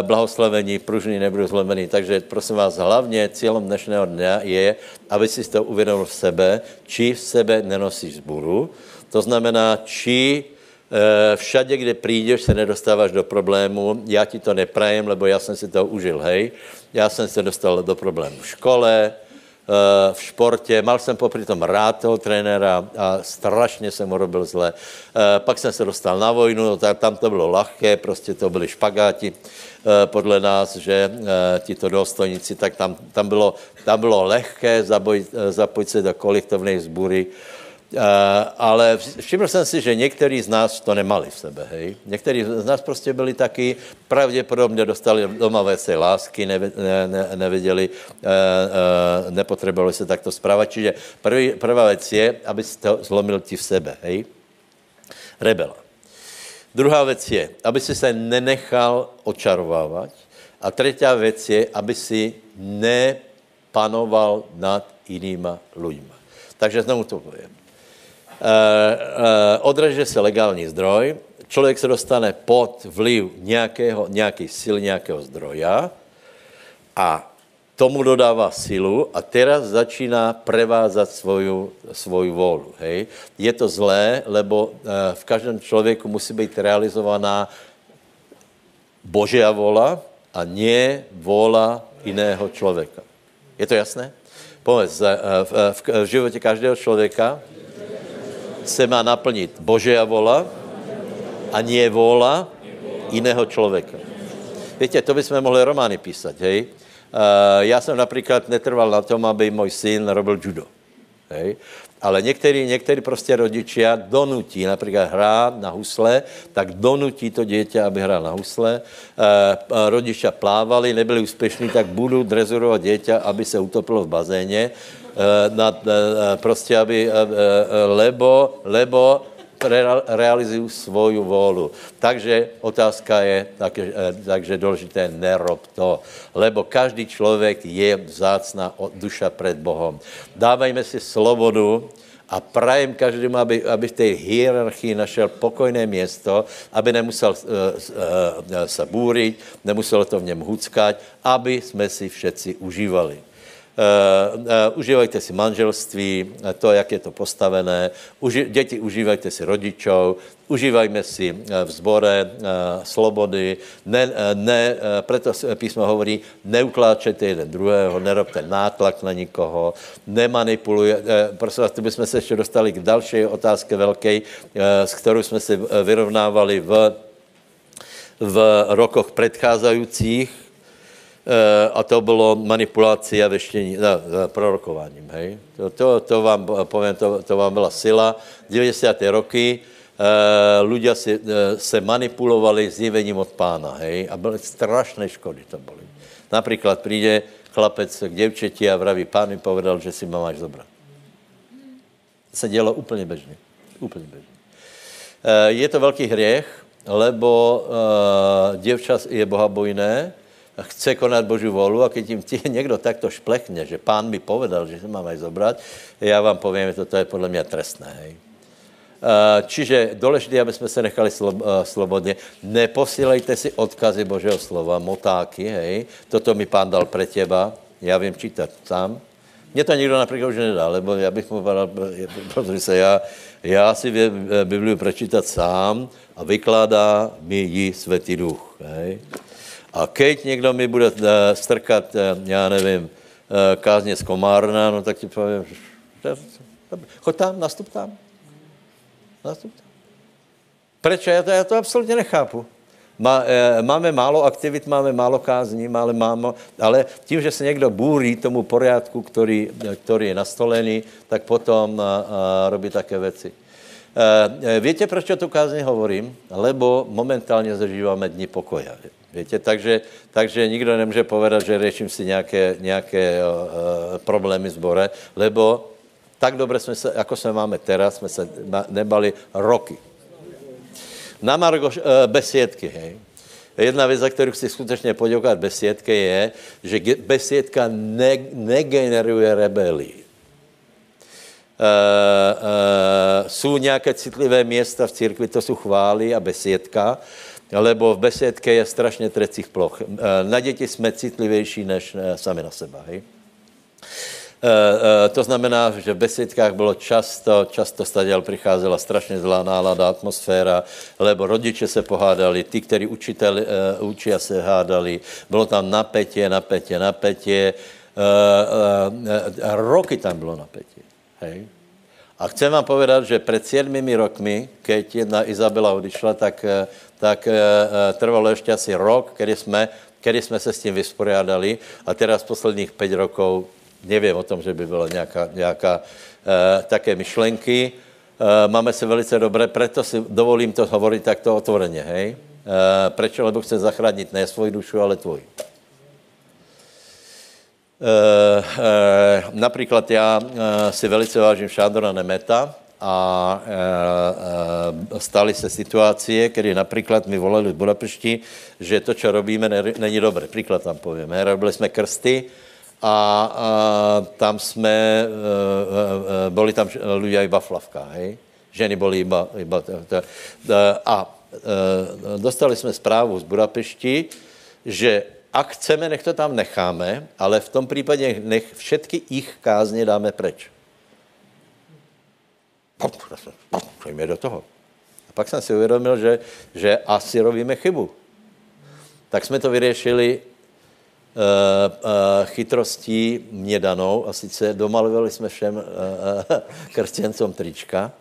blahoslavení, pružný nebudou zlomený. Takže prosím vás, hlavně cílem dnešného dne je, aby si to uvědomil v sebe, či v sebe nenosíš zburu. To znamená, či e, všade, kde přijdeš, se nedostáváš do problému. Já ti to neprajem, lebo já jsem si to užil, hej. Já jsem se dostal do problému v škole, Eh, v športě, mal jsem popri tom rád toho trenéra a strašně jsem mu robil zle. Eh, pak jsem se dostal na vojnu, no tam to bylo lahké, prostě to byly špagáti eh, podle nás, že tito důstojníci, tak tam, tam, bylo, tam bylo lehké zapojit, zapojit se do kolektivní zbury Eh, ale všiml jsem si, že někteří z nás to nemali v sebe, hej. Někteří z nás prostě byli taky, pravděpodobně dostali doma věci lásky, ne, ne, ne, nevěděli, e, e, nepotřebovali se takto zprávať. Čiže prvý, prvá věc je, aby si to zlomil ti v sebe, hej. Rebela. Druhá věc je, aby si se nenechal očarovávat. A třetí věc je, aby si nepanoval nad jinýma lidma. Takže znovu to povím. Eh, eh, odreže se legální zdroj, člověk se dostane pod vliv nějakého, nějaký sil, nějakého zdroja a tomu dodává silu a teraz začíná prevázat svoju, svoju volu. Hej? Je to zlé, lebo eh, v každém člověku musí být realizovaná Božia vola a nie vola jiného člověka. Je to jasné? Povedz, v, v, v životě každého člověka se má naplnit Božia vola a nie vola jiného člověka. Víte, to bychom mohli romány písať, hej? Uh, já jsem například netrval na tom, aby můj syn robil judo. Hej? Ale některý, některý prostě rodičia donutí, například hrát na husle, tak donutí to dítě, aby hrál na husle. E, rodičia plávali, nebyli úspěšní, tak budou drezurovat dítě, aby se utopilo v bazéně. Eh, na, eh, prostě aby, eh, lebo, lebo realizují svoju volu. Takže otázka je, takže, takže důležité, nerob to, lebo každý člověk je vzácná duša před Bohem. Dávajme si slobodu, a prajem každému, aby, aby v té hierarchii našel pokojné město, aby nemusel uh, uh, se bůřit, nemuselo to v něm huckat, aby jsme si všetci užívali. Uh, uh, užívajte si manželství, uh, to, jak je to postavené, Uži, děti užívajte si rodičov, užívajme si v zbore slobody, ne, ne, proto písmo hovorí, neukláčejte jeden druhého, nerobte nátlak na nikoho, nemanipuluje. Prosím vás, bychom se ještě dostali k další otázce velké, s kterou jsme se vyrovnávali v, v rokoch předcházejících, Eh, a to bylo manipulace a veštění, no, prorokováním, hej. To, to, to vám povím, to, to vám byla sila. 90. roky uh, ľudia si, uh, se manipulovali zjevením od pána, hej, a byly strašné škody to byly. Například přijde chlapec k děvčeti a vraví, pán mi povedal, že si ma máš zobrat. Se dělo úplně běžně. Úplně běžně. Uh, je to velký hřech, lebo děvča je bohabojné, chce konat Boží volu a když jim tě někdo takto šplechne, že pán mi povedal, že se mám aj zobrat, já vám povím, že to je podle mě trestné. Hej. Čiže důležité, aby jsme se nechali slobodně. Neposílejte si odkazy Božího slova, motáky, hej. Toto mi pán dal pre těba, já vím čítat sám. Mně to nikdo například už nedá, lebo já bych mu povedal, protože se já, já si Bibliu prečítat sám a vykládá mi ji Světý duch. Hej. A keď někdo mi bude eh, strkat, eh, já nevím, eh, kázně z Komárna, no tak ti povím, choď tam, nastup tam. Nastup tam. Proč? Já to, já to absolutně nechápu. Má, máme málo aktivit, máme málo kázní, máme málo, ale tím, že se někdo bůří tomu poriadku, který, který je nastolený, tak potom a, a, robí také věci. Víte, proč tu kázní hovorím? Lebo momentálně zažíváme dní pokoja. Víte, takže, takže nikdo nemůže povedat, že řeším si nějaké, nějaké uh, problémy zbore, lebo tak dobře jsme se, jako jsme máme teraz, jsme se nebali roky. Na Margo uh, besiedky, hej. Jedna věc, za kterou chci skutečně poděkovat besiedke, je, že besiedka ne, negeneruje rebelii. jsou nějaké citlivé města v církvi, to jsou chvály a besiedka, lebo v besiedke je strašně trecích ploch. E, na děti jsme citlivější než e, sami na seba. Hej? E, to znamená, že v besiedkách bylo často, často staděl přicházela strašně zlá nálada, atmosféra, lebo rodiče se pohádali, ty, kteří učitel, učí a se hádali, bylo tam napětě, napětě, napětě, roky tam bylo napětě. Hej? A chcem vám povedat, že před sedmými rokmi, keď jedna Izabela odišla, tak, eh, tak eh, eh, trvalo ještě asi rok, kdy jsme, kdy jsme se s tím vysporiadali a teraz posledních pět rokov nevím o tom, že by byla nějaká, nějaká také myšlenky. máme se velice dobré, proto si dovolím to hovorit takto otvoreně, hej? Proč? Lebo chcem zachránit ne svoji dušu, ale tvoji. Uh, uh, například já uh, si velice vážím Šádora Nemeta a uh, uh, staly se situace, kdy například mi volali v Budapešti, že to, co robíme, ne, není dobré. Příklad tam povím. Robili jsme krsty a, a tam jsme, uh, uh, byli tam lidé iba v lavkách, hej? Ženy byly iba, iba to, to, a uh, dostali jsme zprávu z Budapešti, že a chceme, nech to tam necháme, ale v tom případě nech všetky jich kázně dáme preč. Pojďme do toho. A pak jsem si uvědomil, že, že asi robíme chybu. Tak jsme to vyřešili uh, uh, chytrostí mě danou a sice domalovali jsme všem uh, uh, krstěncům trička,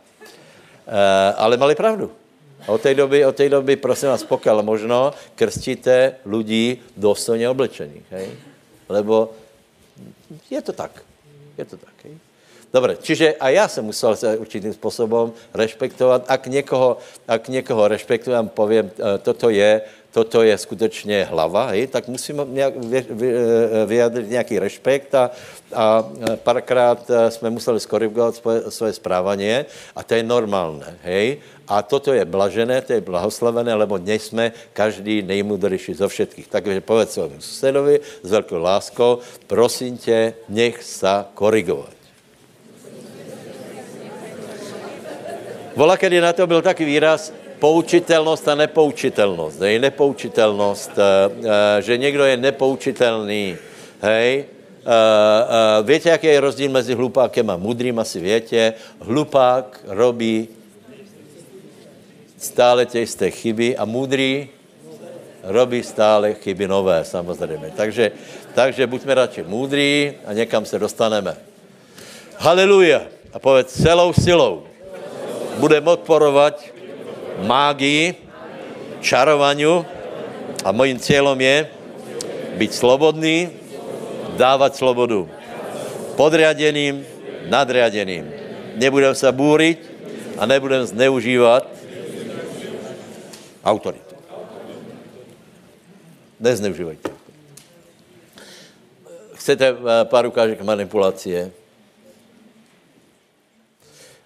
uh, ale mali pravdu. A od té doby, od té doby, prosím vás, pokud možno, krstíte lidí důstojně oblečených, hej? Lebo je to tak. Je to tak, hej? Dobre, čiže a já jsem musel se určitým způsobem respektovat. Ak někoho, ak někoho respektujem, povím, e, toto je, toto je skutečně hlava, hej, tak musím nějak, vy, vy, e, vyjadřit nějaký respekt a, a e, párkrát jsme museli skorigovat svoje, svoje správání a to je normálné, hej. A toto je blažené, to je blahoslavené, lebo dnes jsme každý nejmudrejší zo všetkých. Takže povedz svému susedovi s velkou láskou, prosím tě, nech sa korigovat. Vola, kedy na to byl taky výraz poučitelnost a nepoučitelnost. Hej, nepoučitelnost, eh, eh, že někdo je nepoučitelný. Hej, uh, víte, jaký je rozdíl mezi hlupákem a mudrým, asi větě. Hlupák robí stále tě jisté chyby a mudrý robí stále chyby nové, samozřejmě. Takže, takže buďme radši mudrý a někam se dostaneme. Haleluja. A povedz celou silou. Budeme odporovat mágii, čarovaniu a mojím cílem je být slobodný, dávat slobodu. Podriadeným, nadriadeným. Nebudem se búriť a nebudem zneužívat autoritu. Nezneužívajte. Chcete eh, pár ukážek manipulace?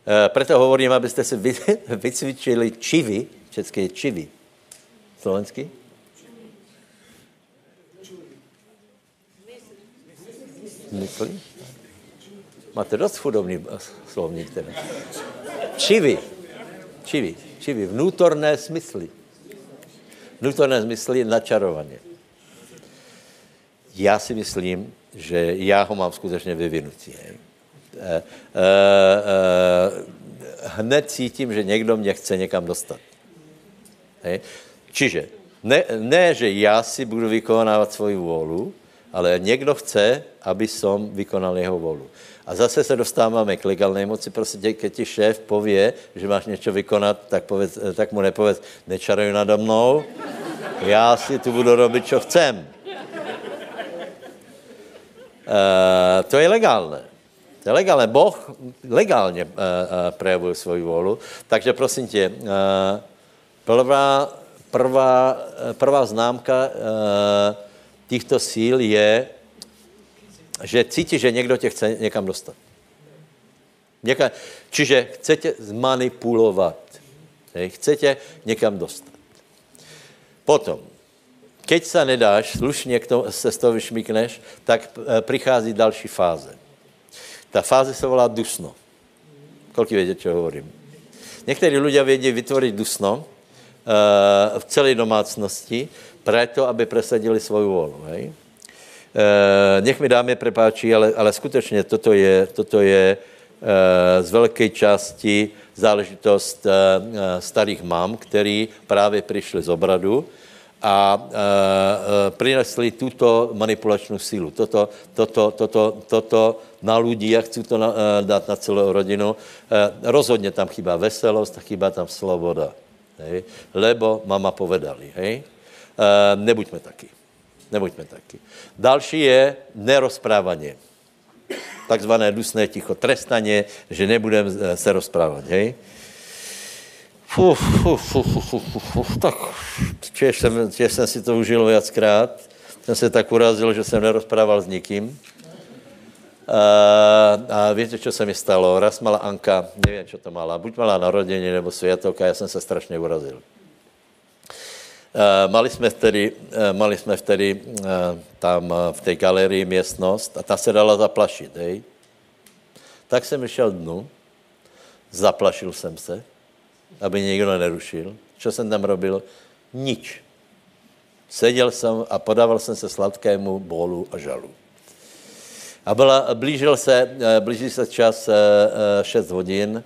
Eh, proto hovorím, abyste si vycvičili čivy, české čivy. Slovensky? Myslí? Máte dost chudobný slovník teda. Čivy. Čivy. Čivy. Vnútorné smysly vnútorné zmysly načarovaně. Já si myslím, že já ho mám skutečně vyvinutý. E, e, e, hned cítím, že někdo mě chce někam dostat. Hej. Čiže ne, ne, že já si budu vykonávat svoji vůlu, ale někdo chce, aby som vykonal jeho volu. A zase se dostáváme k legálné moci, prostě když ti šéf pově, že máš něco vykonat, tak, povedz, tak mu nepověz, nečaruj nado mnou, já si tu budu robit, co chcem. Uh, to je legálné. Legálné. Boh legálně uh, uh, projevuje svoji volu. Takže prosím tě, uh, prvá, prvá, prvá známka uh, těchto síl je, že cítí, že někdo tě chce někam dostat. Něka, čiže chcete zmanipulovat. Chcete někam dostat. Potom, keď se nedáš, slušně k tomu, se z toho vyšmíkneš, tak eh, přichází další fáze. Ta fáze se volá dusno. Koľko viete, čo hovorím? Někteří ľudia vědí vytvořit dusno uh, v celé domácnosti, preto, aby presadili svoju volu. Hej? Uh, nech mi dáme prepáčí, ale, ale skutečně toto je, toto je uh, z velké části záležitost starých mám, který právě přišli z obradu a uh, uh, přinesli tuto manipulačnou sílu. Toto, toto, toto, toto na lidi, jak chci to na, uh, dát na celou rodinu. Uh, rozhodně tam chybá veselost chybá tam sloboda. Hej? Lebo mama povedali. Hej? Uh, nebuďme taky. Nebuďme taky. Další je nerozprávanie. Takzvané dusné ticho. Trestaně, že nebudeme se rozprávat. Hej? Uf, uf, uf, uf, uf, uf, tak těž jsem, těž jsem si to užil viackrát. Jsem se tak urazil, že jsem nerozprával s nikým. A, a víte, co se mi stalo? Raz mala Anka, nevím, co to mala, buď mala narodení nebo světelka, já jsem se strašně urazil. Uh, mali jsme vtedy, uh, mali jsme vtedy uh, tam v té galerii městnost a ta se dala zaplašit, hej. Tak jsem šel dnu, zaplašil jsem se, aby někdo nerušil. Co jsem tam robil? Nič. Seděl jsem a podával jsem se sladkému bolu a žalu. A byla, blížil se, blížil se čas 6 hodin,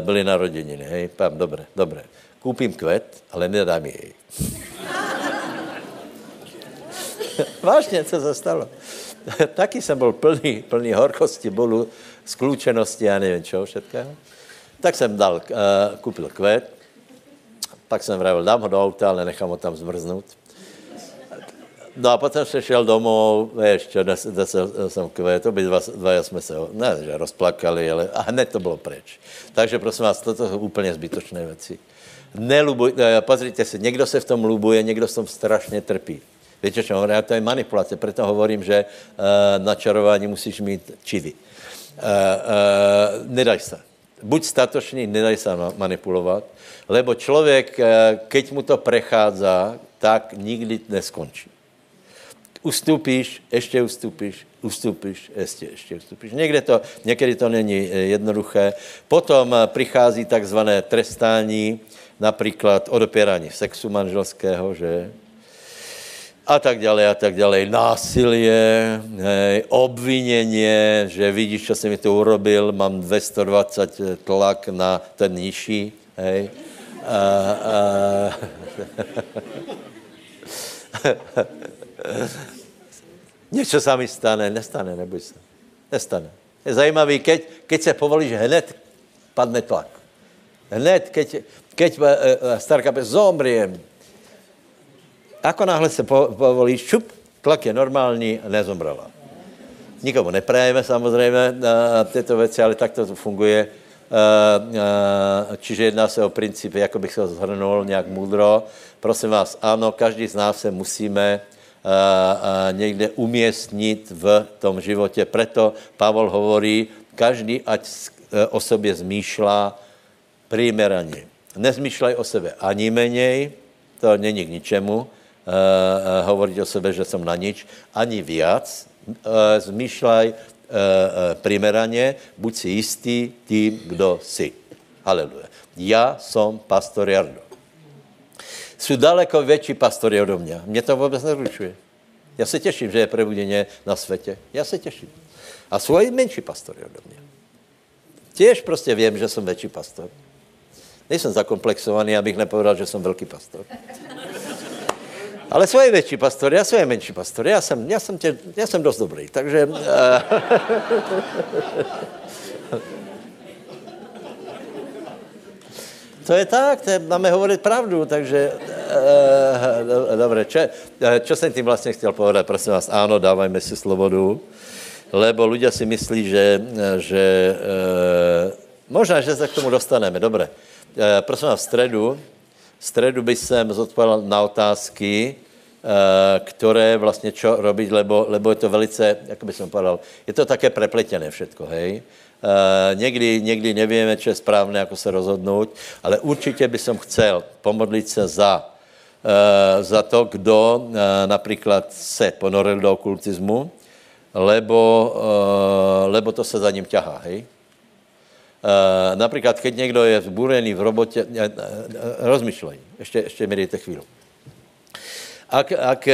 byly narozeniny, hej, pám, dobré, dobré. Koupím kvet, ale nedám jej. Vážně, co se stalo? Taky jsem byl plný, plný horkosti, bolu, sklučenosti, já nevím čo, všetkého. Tak jsem dal, uh, koupil kvet, pak jsem vravil, dám ho do auta, ale nechám ho tam zmrznout. No a potom se šel domů, čo, nesl jsem kvet, obi dva, dva jsme se, ne, že rozplakali, ale a hned to bylo preč. Takže prosím vás, toto jsou úplně zbytočné věci. Nelubuj, eh, pozrite si, někdo se v tom lubuje, někdo v tom strašně trpí. Víte, čo hovorím? To je manipulace, proto hovorím, že uh, na čarování musíš mít čivy. Uh, uh, nedaj se. Buď statočný, nedaj se manipulovat, lebo člověk, uh, keď mu to prechádza, tak nikdy neskončí. Ustupíš, ještě ustupíš, ustupíš, ještě, ještě ustupíš. Někde to, někdy to není jednoduché. Potom přichází takzvané trestání, například odopírání sexu manželského, že? A tak dále, a tak dále. Násilie, hej, obviněně, že vidíš, co jsem mi to urobil, mám 220 tlak na ten nižší, hej. A, a... Něco se mi stane, nestane, neboj se. Nestane. Je zajímavý, keď, keď se povolíš, hned padne tlak. Hned, keď, keď uh, starka zomriem, ako náhle se po, povolíš, šup, tlak je normální, nezomrela. Nikomu neprajeme samozřejmě tyto věci, ale tak to funguje. Uh, uh, čiže jedná se o princip, jako bych se ho zhrnul nějak moudro. Prosím vás, ano, každý z nás se musíme uh, někde umístnit v tom životě. Preto Pavel hovorí, každý ať o sobě zmýšlá primeraně. Nezmýšlej o sebe ani menej, to není k ničemu, hovoriť o sebe, že jsem na nič, ani viac. Uh, zmýšľaj primeraně, buď si jistý tím, kdo jsi. Haleluja. Já jsem pastor Jardo. Jsou daleko větší pastory od mě. Mě to vůbec neručuje. Já se těším, že je prebudeně na světě. Já se těším. A jsou i menší pastory od mě. Těž prostě vím, že jsem větší pastor. Nejsem zakomplexovaný, abych nepovedal, že jsem velký pastor. Ale svoje větší pastor, já svoje menší pastor, já jsem, já jsem, tě, já jsem dost dobrý, takže... Uh, to je tak, to je, máme hovorit pravdu, takže... Uh, dobré, čo, čo jsem tím vlastně chtěl povedat, prosím vás, ano, dávajme si slobodu, lebo ľudia si myslí, že, že uh, možná, že se k tomu dostaneme, dobré. Uh, prosím vás, v středu, středu bych jsem zodpověděl na otázky, Eh, které vlastně čo robiť, lebo, lebo je to velice, jak by som povedal, je to také prepletené všetko, hej. Uh, někdy, někdy nevíme, co je správné, jako se rozhodnout, ale určitě by som chcel pomodlit se za, uh, za to, kdo například se ponoril do okultismu, lebo, lebo to se za ním ťahá, hej. Například, keď někdo je zbúrený v robotě, uh, uh, rozmyšlej, ještě, ještě mi dejte chvíli. Ak, ak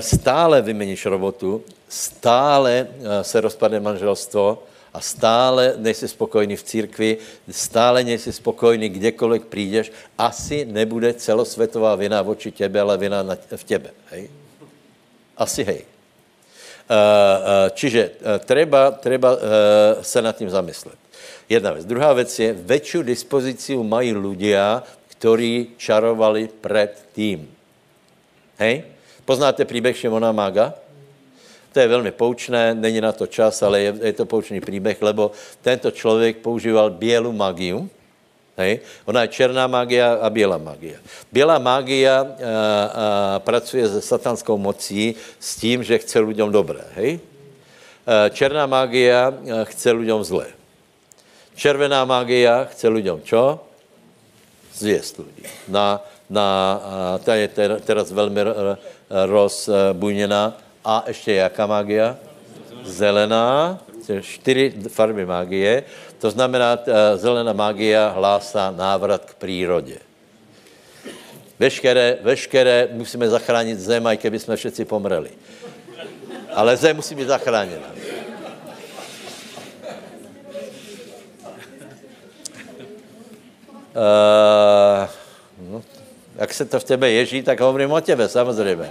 stále vymeníš robotu, stále se rozpadne manželstvo a stále nejsi spokojný v církvi, stále nejsi spokojný kdekoliv přijdeš, asi nebude celosvětová vina voči tebe, ale vina na, v tebe. Hej? Asi hej. Čiže treba, treba se nad tím zamyslet. Jedna věc. Druhá věc je, větší dispozici mají ľudia, kteří čarovali před tým. Hej? Poznáte příběh Šimona Maga? To je velmi poučné, není na to čas, ale je, je to poučný příběh, lebo tento člověk používal bělou magiu. Hej? Ona je černá magia a bělá magia. Bělá magia a, a, pracuje se satanskou mocí s tím, že chce lidem dobré. Hej? A, černá magia chce lidem zlé. Červená magia chce lidem čo? Zvěst lidí. Na, na, ta je teraz velmi rozbujněná. A ještě jaká magia? Zelená. Čtyři farby magie. To znamená, zelená magia hlásá návrat k přírodě. Veškeré, veškeré musíme zachránit zem, i keby jsme všetci pomreli. Ale zem musí být zachráněna. No, jak se to v tebe ježí, tak hovorím o tebe, samozřejmě.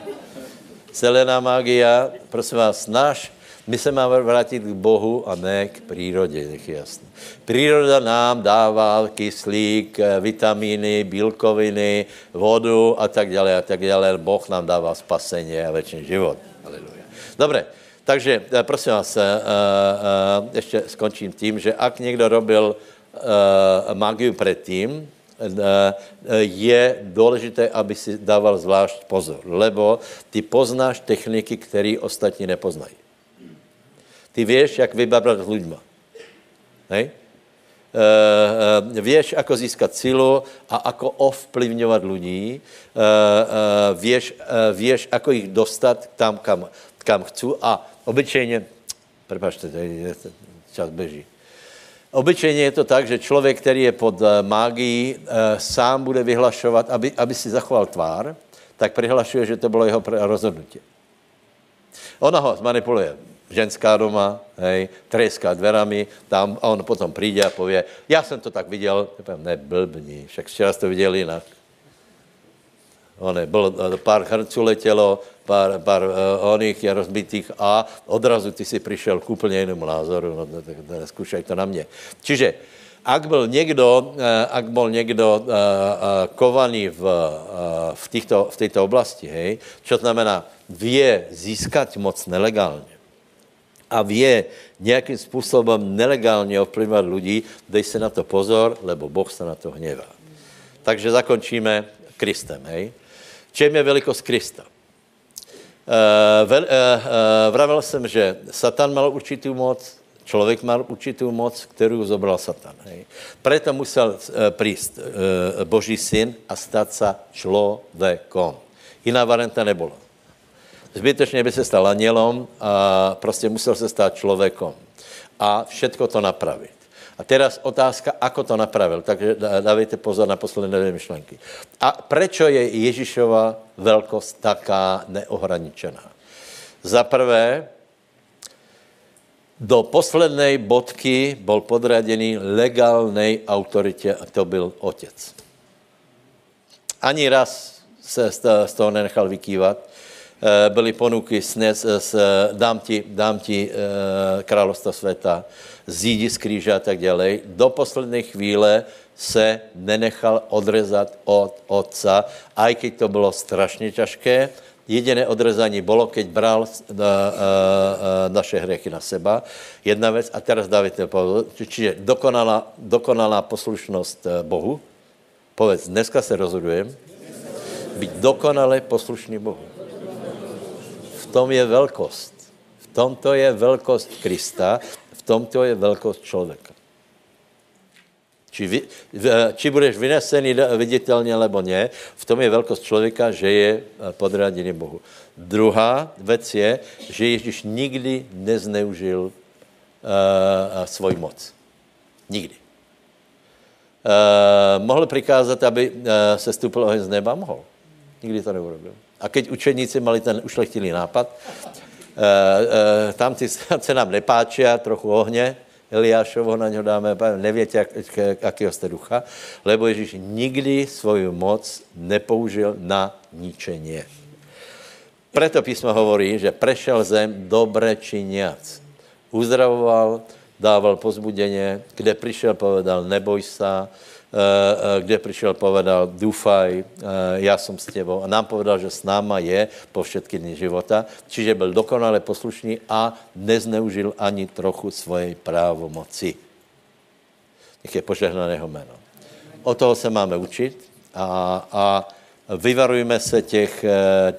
Zelená magia, prosím vás, náš, my se máme vrátit k Bohu a ne k přírodě, nech je jasné. Příroda nám dává kyslík, vitamíny, bílkoviny, vodu a tak dále a tak dále. Boh nám dává spasení a věčný život. Aleluja. Dobře, takže prosím vás, ještě skončím tím, že ak někdo robil magii předtím, je důležité, aby si dával zvlášť pozor, lebo ty poznáš techniky, které ostatní nepoznají. Ty víš, jak vybavrat s lidma. Hej? Uh, uh, víš, ako získat sílu a ako ovplyvňovat lidí. Uh, uh, víš, ako jich dostat tam, kam, kam chci. A obyčejně, prepačte, čas beží. Obyčejně je to tak, že člověk, který je pod mágií, sám bude vyhlašovat, aby, aby si zachoval tvár, tak přihlašuje, že to bylo jeho rozhodnutí. Ona ho zmanipuluje ženská doma, hej, treská dverami, tam a on potom přijde a pově, já jsem to tak viděl, ne, blbni, však včera jste to viděl jinak. One, bylo, pár hrnců letělo, pár, pár uh, oných je rozbitých a odrazu ty si přišel k úplně jinému názoru, no, tak to na mě. Čiže, ak byl někdo, uh, ak byl někdo uh, uh, kovaný v, uh, v, týchto, v této oblasti, hej, čo znamená, vě získat moc nelegálně a vě nějakým způsobem nelegálně ovplyvňovat lidi, dej se na to pozor, lebo Boh se na to hněvá. Takže zakončíme Kristem, hej. Čem je velikost Krista? Vel, uh, uh, vravel jsem, že Satan mal určitou moc, člověk mal určitou moc, kterou zobral Satan. Hej. Preto musel prísť uh, Boží syn a stát se člověkom. Jiná varianta nebyla. Zbytečně by se stal anělom a prostě musel se stát člověkom. A všetko to napravit. A teraz otázka, ako to napravil. Takže dávejte pozor na posledné dvě myšlenky. A proč je Ježíšova velkost taká neohraničená? Za prvé, do poslednej bodky byl podradený legálnej autoritě a to byl otec. Ani raz se z toho nenechal vykývat. Eh, byly ponuky, snes, s, dám ti, dám ti královstva světa, zídi z kříže a tak dále. Do poslední chvíle se nenechal odrezat od otca, aj keď to bylo strašně těžké. Jediné odrezání bylo, keď bral na, a, a, naše hřechy na seba. Jedna věc, a teraz dávajte čiže dokonalá, dokonalá poslušnost eh, Bohu. Povedz, dneska se rozhodujem být dokonale poslušný Bohu. V tom je velkost. V tomto je velkost Krista, tomto je velkost člověka. Či, vy, či budeš vynesený viditelně, nebo ne, v tom je velkost člověka, že je podráděný Bohu. Druhá věc je, že Ježíš nikdy nezneužil uh, svoj moc. Nikdy. mohl přikázat, aby uh, se stupil oheň z neba? Mohl. Nikdy to neurobil. A keď učeníci mali ten ušlechtilý nápad, uh, uh, tam ty se nám nepáčí, trochu ohně, Eliášovo na něho dáme, nevětě, jak, jakého jste ducha, lebo Ježíš nikdy svoju moc nepoužil na ničení. Preto písmo hovorí, že prešel zem dobré činiac. Uzdravoval, dával pozbudeně, kde přišel, povedal, neboj se, Eh, eh, kde přišel, povedal, dúfaj, eh, já jsem s tebou. A nám povedal, že s náma je po všetky dny života. Čiže byl dokonale poslušný a nezneužil ani trochu svojej právomoci. Nech je požehnané jeho jméno. O toho se máme učit a, a vyvarujme se těch,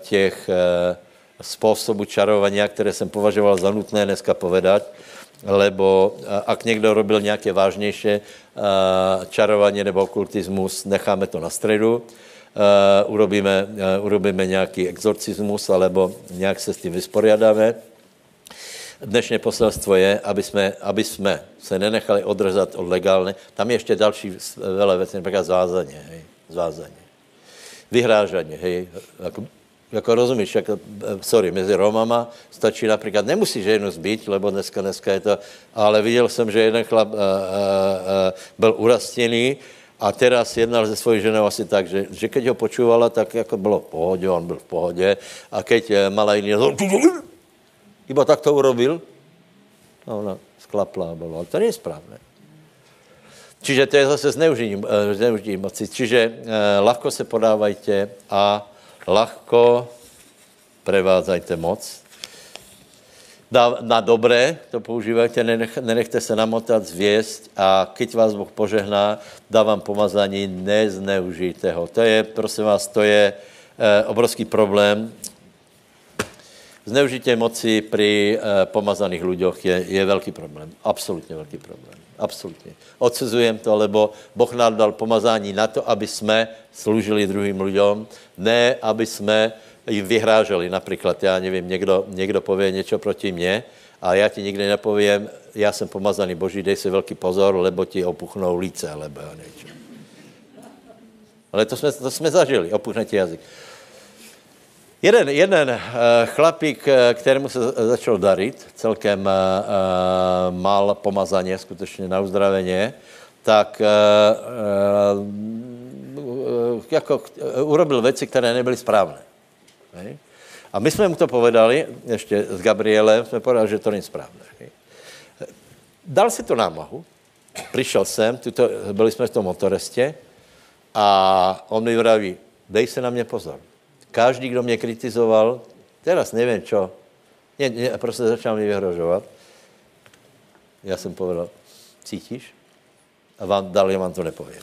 těch způsobů čarovania, které jsem považoval za nutné dneska povedat, lebo ak někdo robil nějaké vážnější čarování nebo okultismus, necháme to na středu, urobíme, urobíme nějaký exorcismus, alebo nějak se s tím vysporiadáme. Dnešní poselstvo je, aby jsme, aby jsme se nenechali odrezat od legálně. Tam je ještě další vele věci, například zvázaně, hej, zvázaně. Vyhrážaně, hej, jako jako rozumíš, jako, sorry, mezi Romama stačí například, nemusí ženu zbít, lebo dneska, dneska je to, ale viděl jsem, že jeden chlap uh, uh, uh, byl urastěný a teraz jednal se svojí ženou asi tak, že, že keď ho počúvala, tak jako bylo v pohodě, on byl v pohodě a keď mala jiný, iba tak to urobil, no ona sklapla a bylo, ale to není správné. Čiže to je zase zneužití, zneužití moci. Čiže uh, lahko se podávajte a Lahko prevádzajte moc. Na dobré to používajte, nenech, nenechte se namotat, zvěst a keď vás Boh požehná, dá vám pomazání, nezneužijte ho. To je, prosím vás, to je eh, obrovský problém. Zneužití moci při eh, pomazaných lidech je, je velký problém. Absolutně velký problém. Absolutně. Odsuzujem to, lebo Boh nám dal pomazání na to, aby jsme sloužili druhým lidem, ne aby jsme jim vyhráželi. Například, já nevím, někdo, někdo pově něco proti mně a já ti nikdy nepovím, já jsem pomazaný Boží, dej si velký pozor, lebo ti opuchnou líce, alebo něco. Ale to jsme, to jsme zažili, opuchne ti jazyk. Jeden, jeden uh, chlapík, eh, kterému se začal darit, celkem uh, mal pomazaně, skutečně na uzdraveně, tak jako urobil věci, které nebyly správné. A my jsme mu to povedali, ještě s Gabrielem, jsme povedali, že to není správné. Dal si to námahu, přišel jsem, tuto, byli jsme v tom motorestě a on mi vraví, dej se na mě pozor Každý, kdo mě kritizoval, teraz nevím čo, ne, ne, prostě začal mi vyhrožovat. Já jsem povedal, cítíš? A vám já vám to nepovím.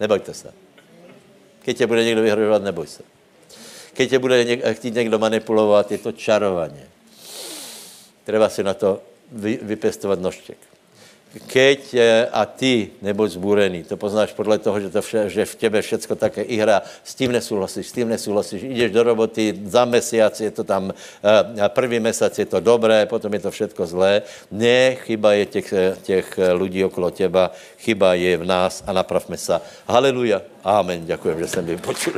Nebojte se. Když tě bude někdo vyhrožovat, neboj se. Když tě bude něk- chtít někdo manipulovat, je to čarovaně. Treba si na to vy, vypěstovat nožtěk keď eh, a ty nebuď zbúrený, to poznáš podle toho, že, to vše, že v tebe všecko také hra, s tím nesouhlasíš, s tím nesouhlasíš, jdeš do roboty, za mesiac je to tam, eh, první měsíc je to dobré, potom je to všetko zlé. Ne, chyba je těch, eh, těch lidí okolo těba, chyba je v nás a napravme se. Haleluja. Amen. Děkuji, že jsem byl počul.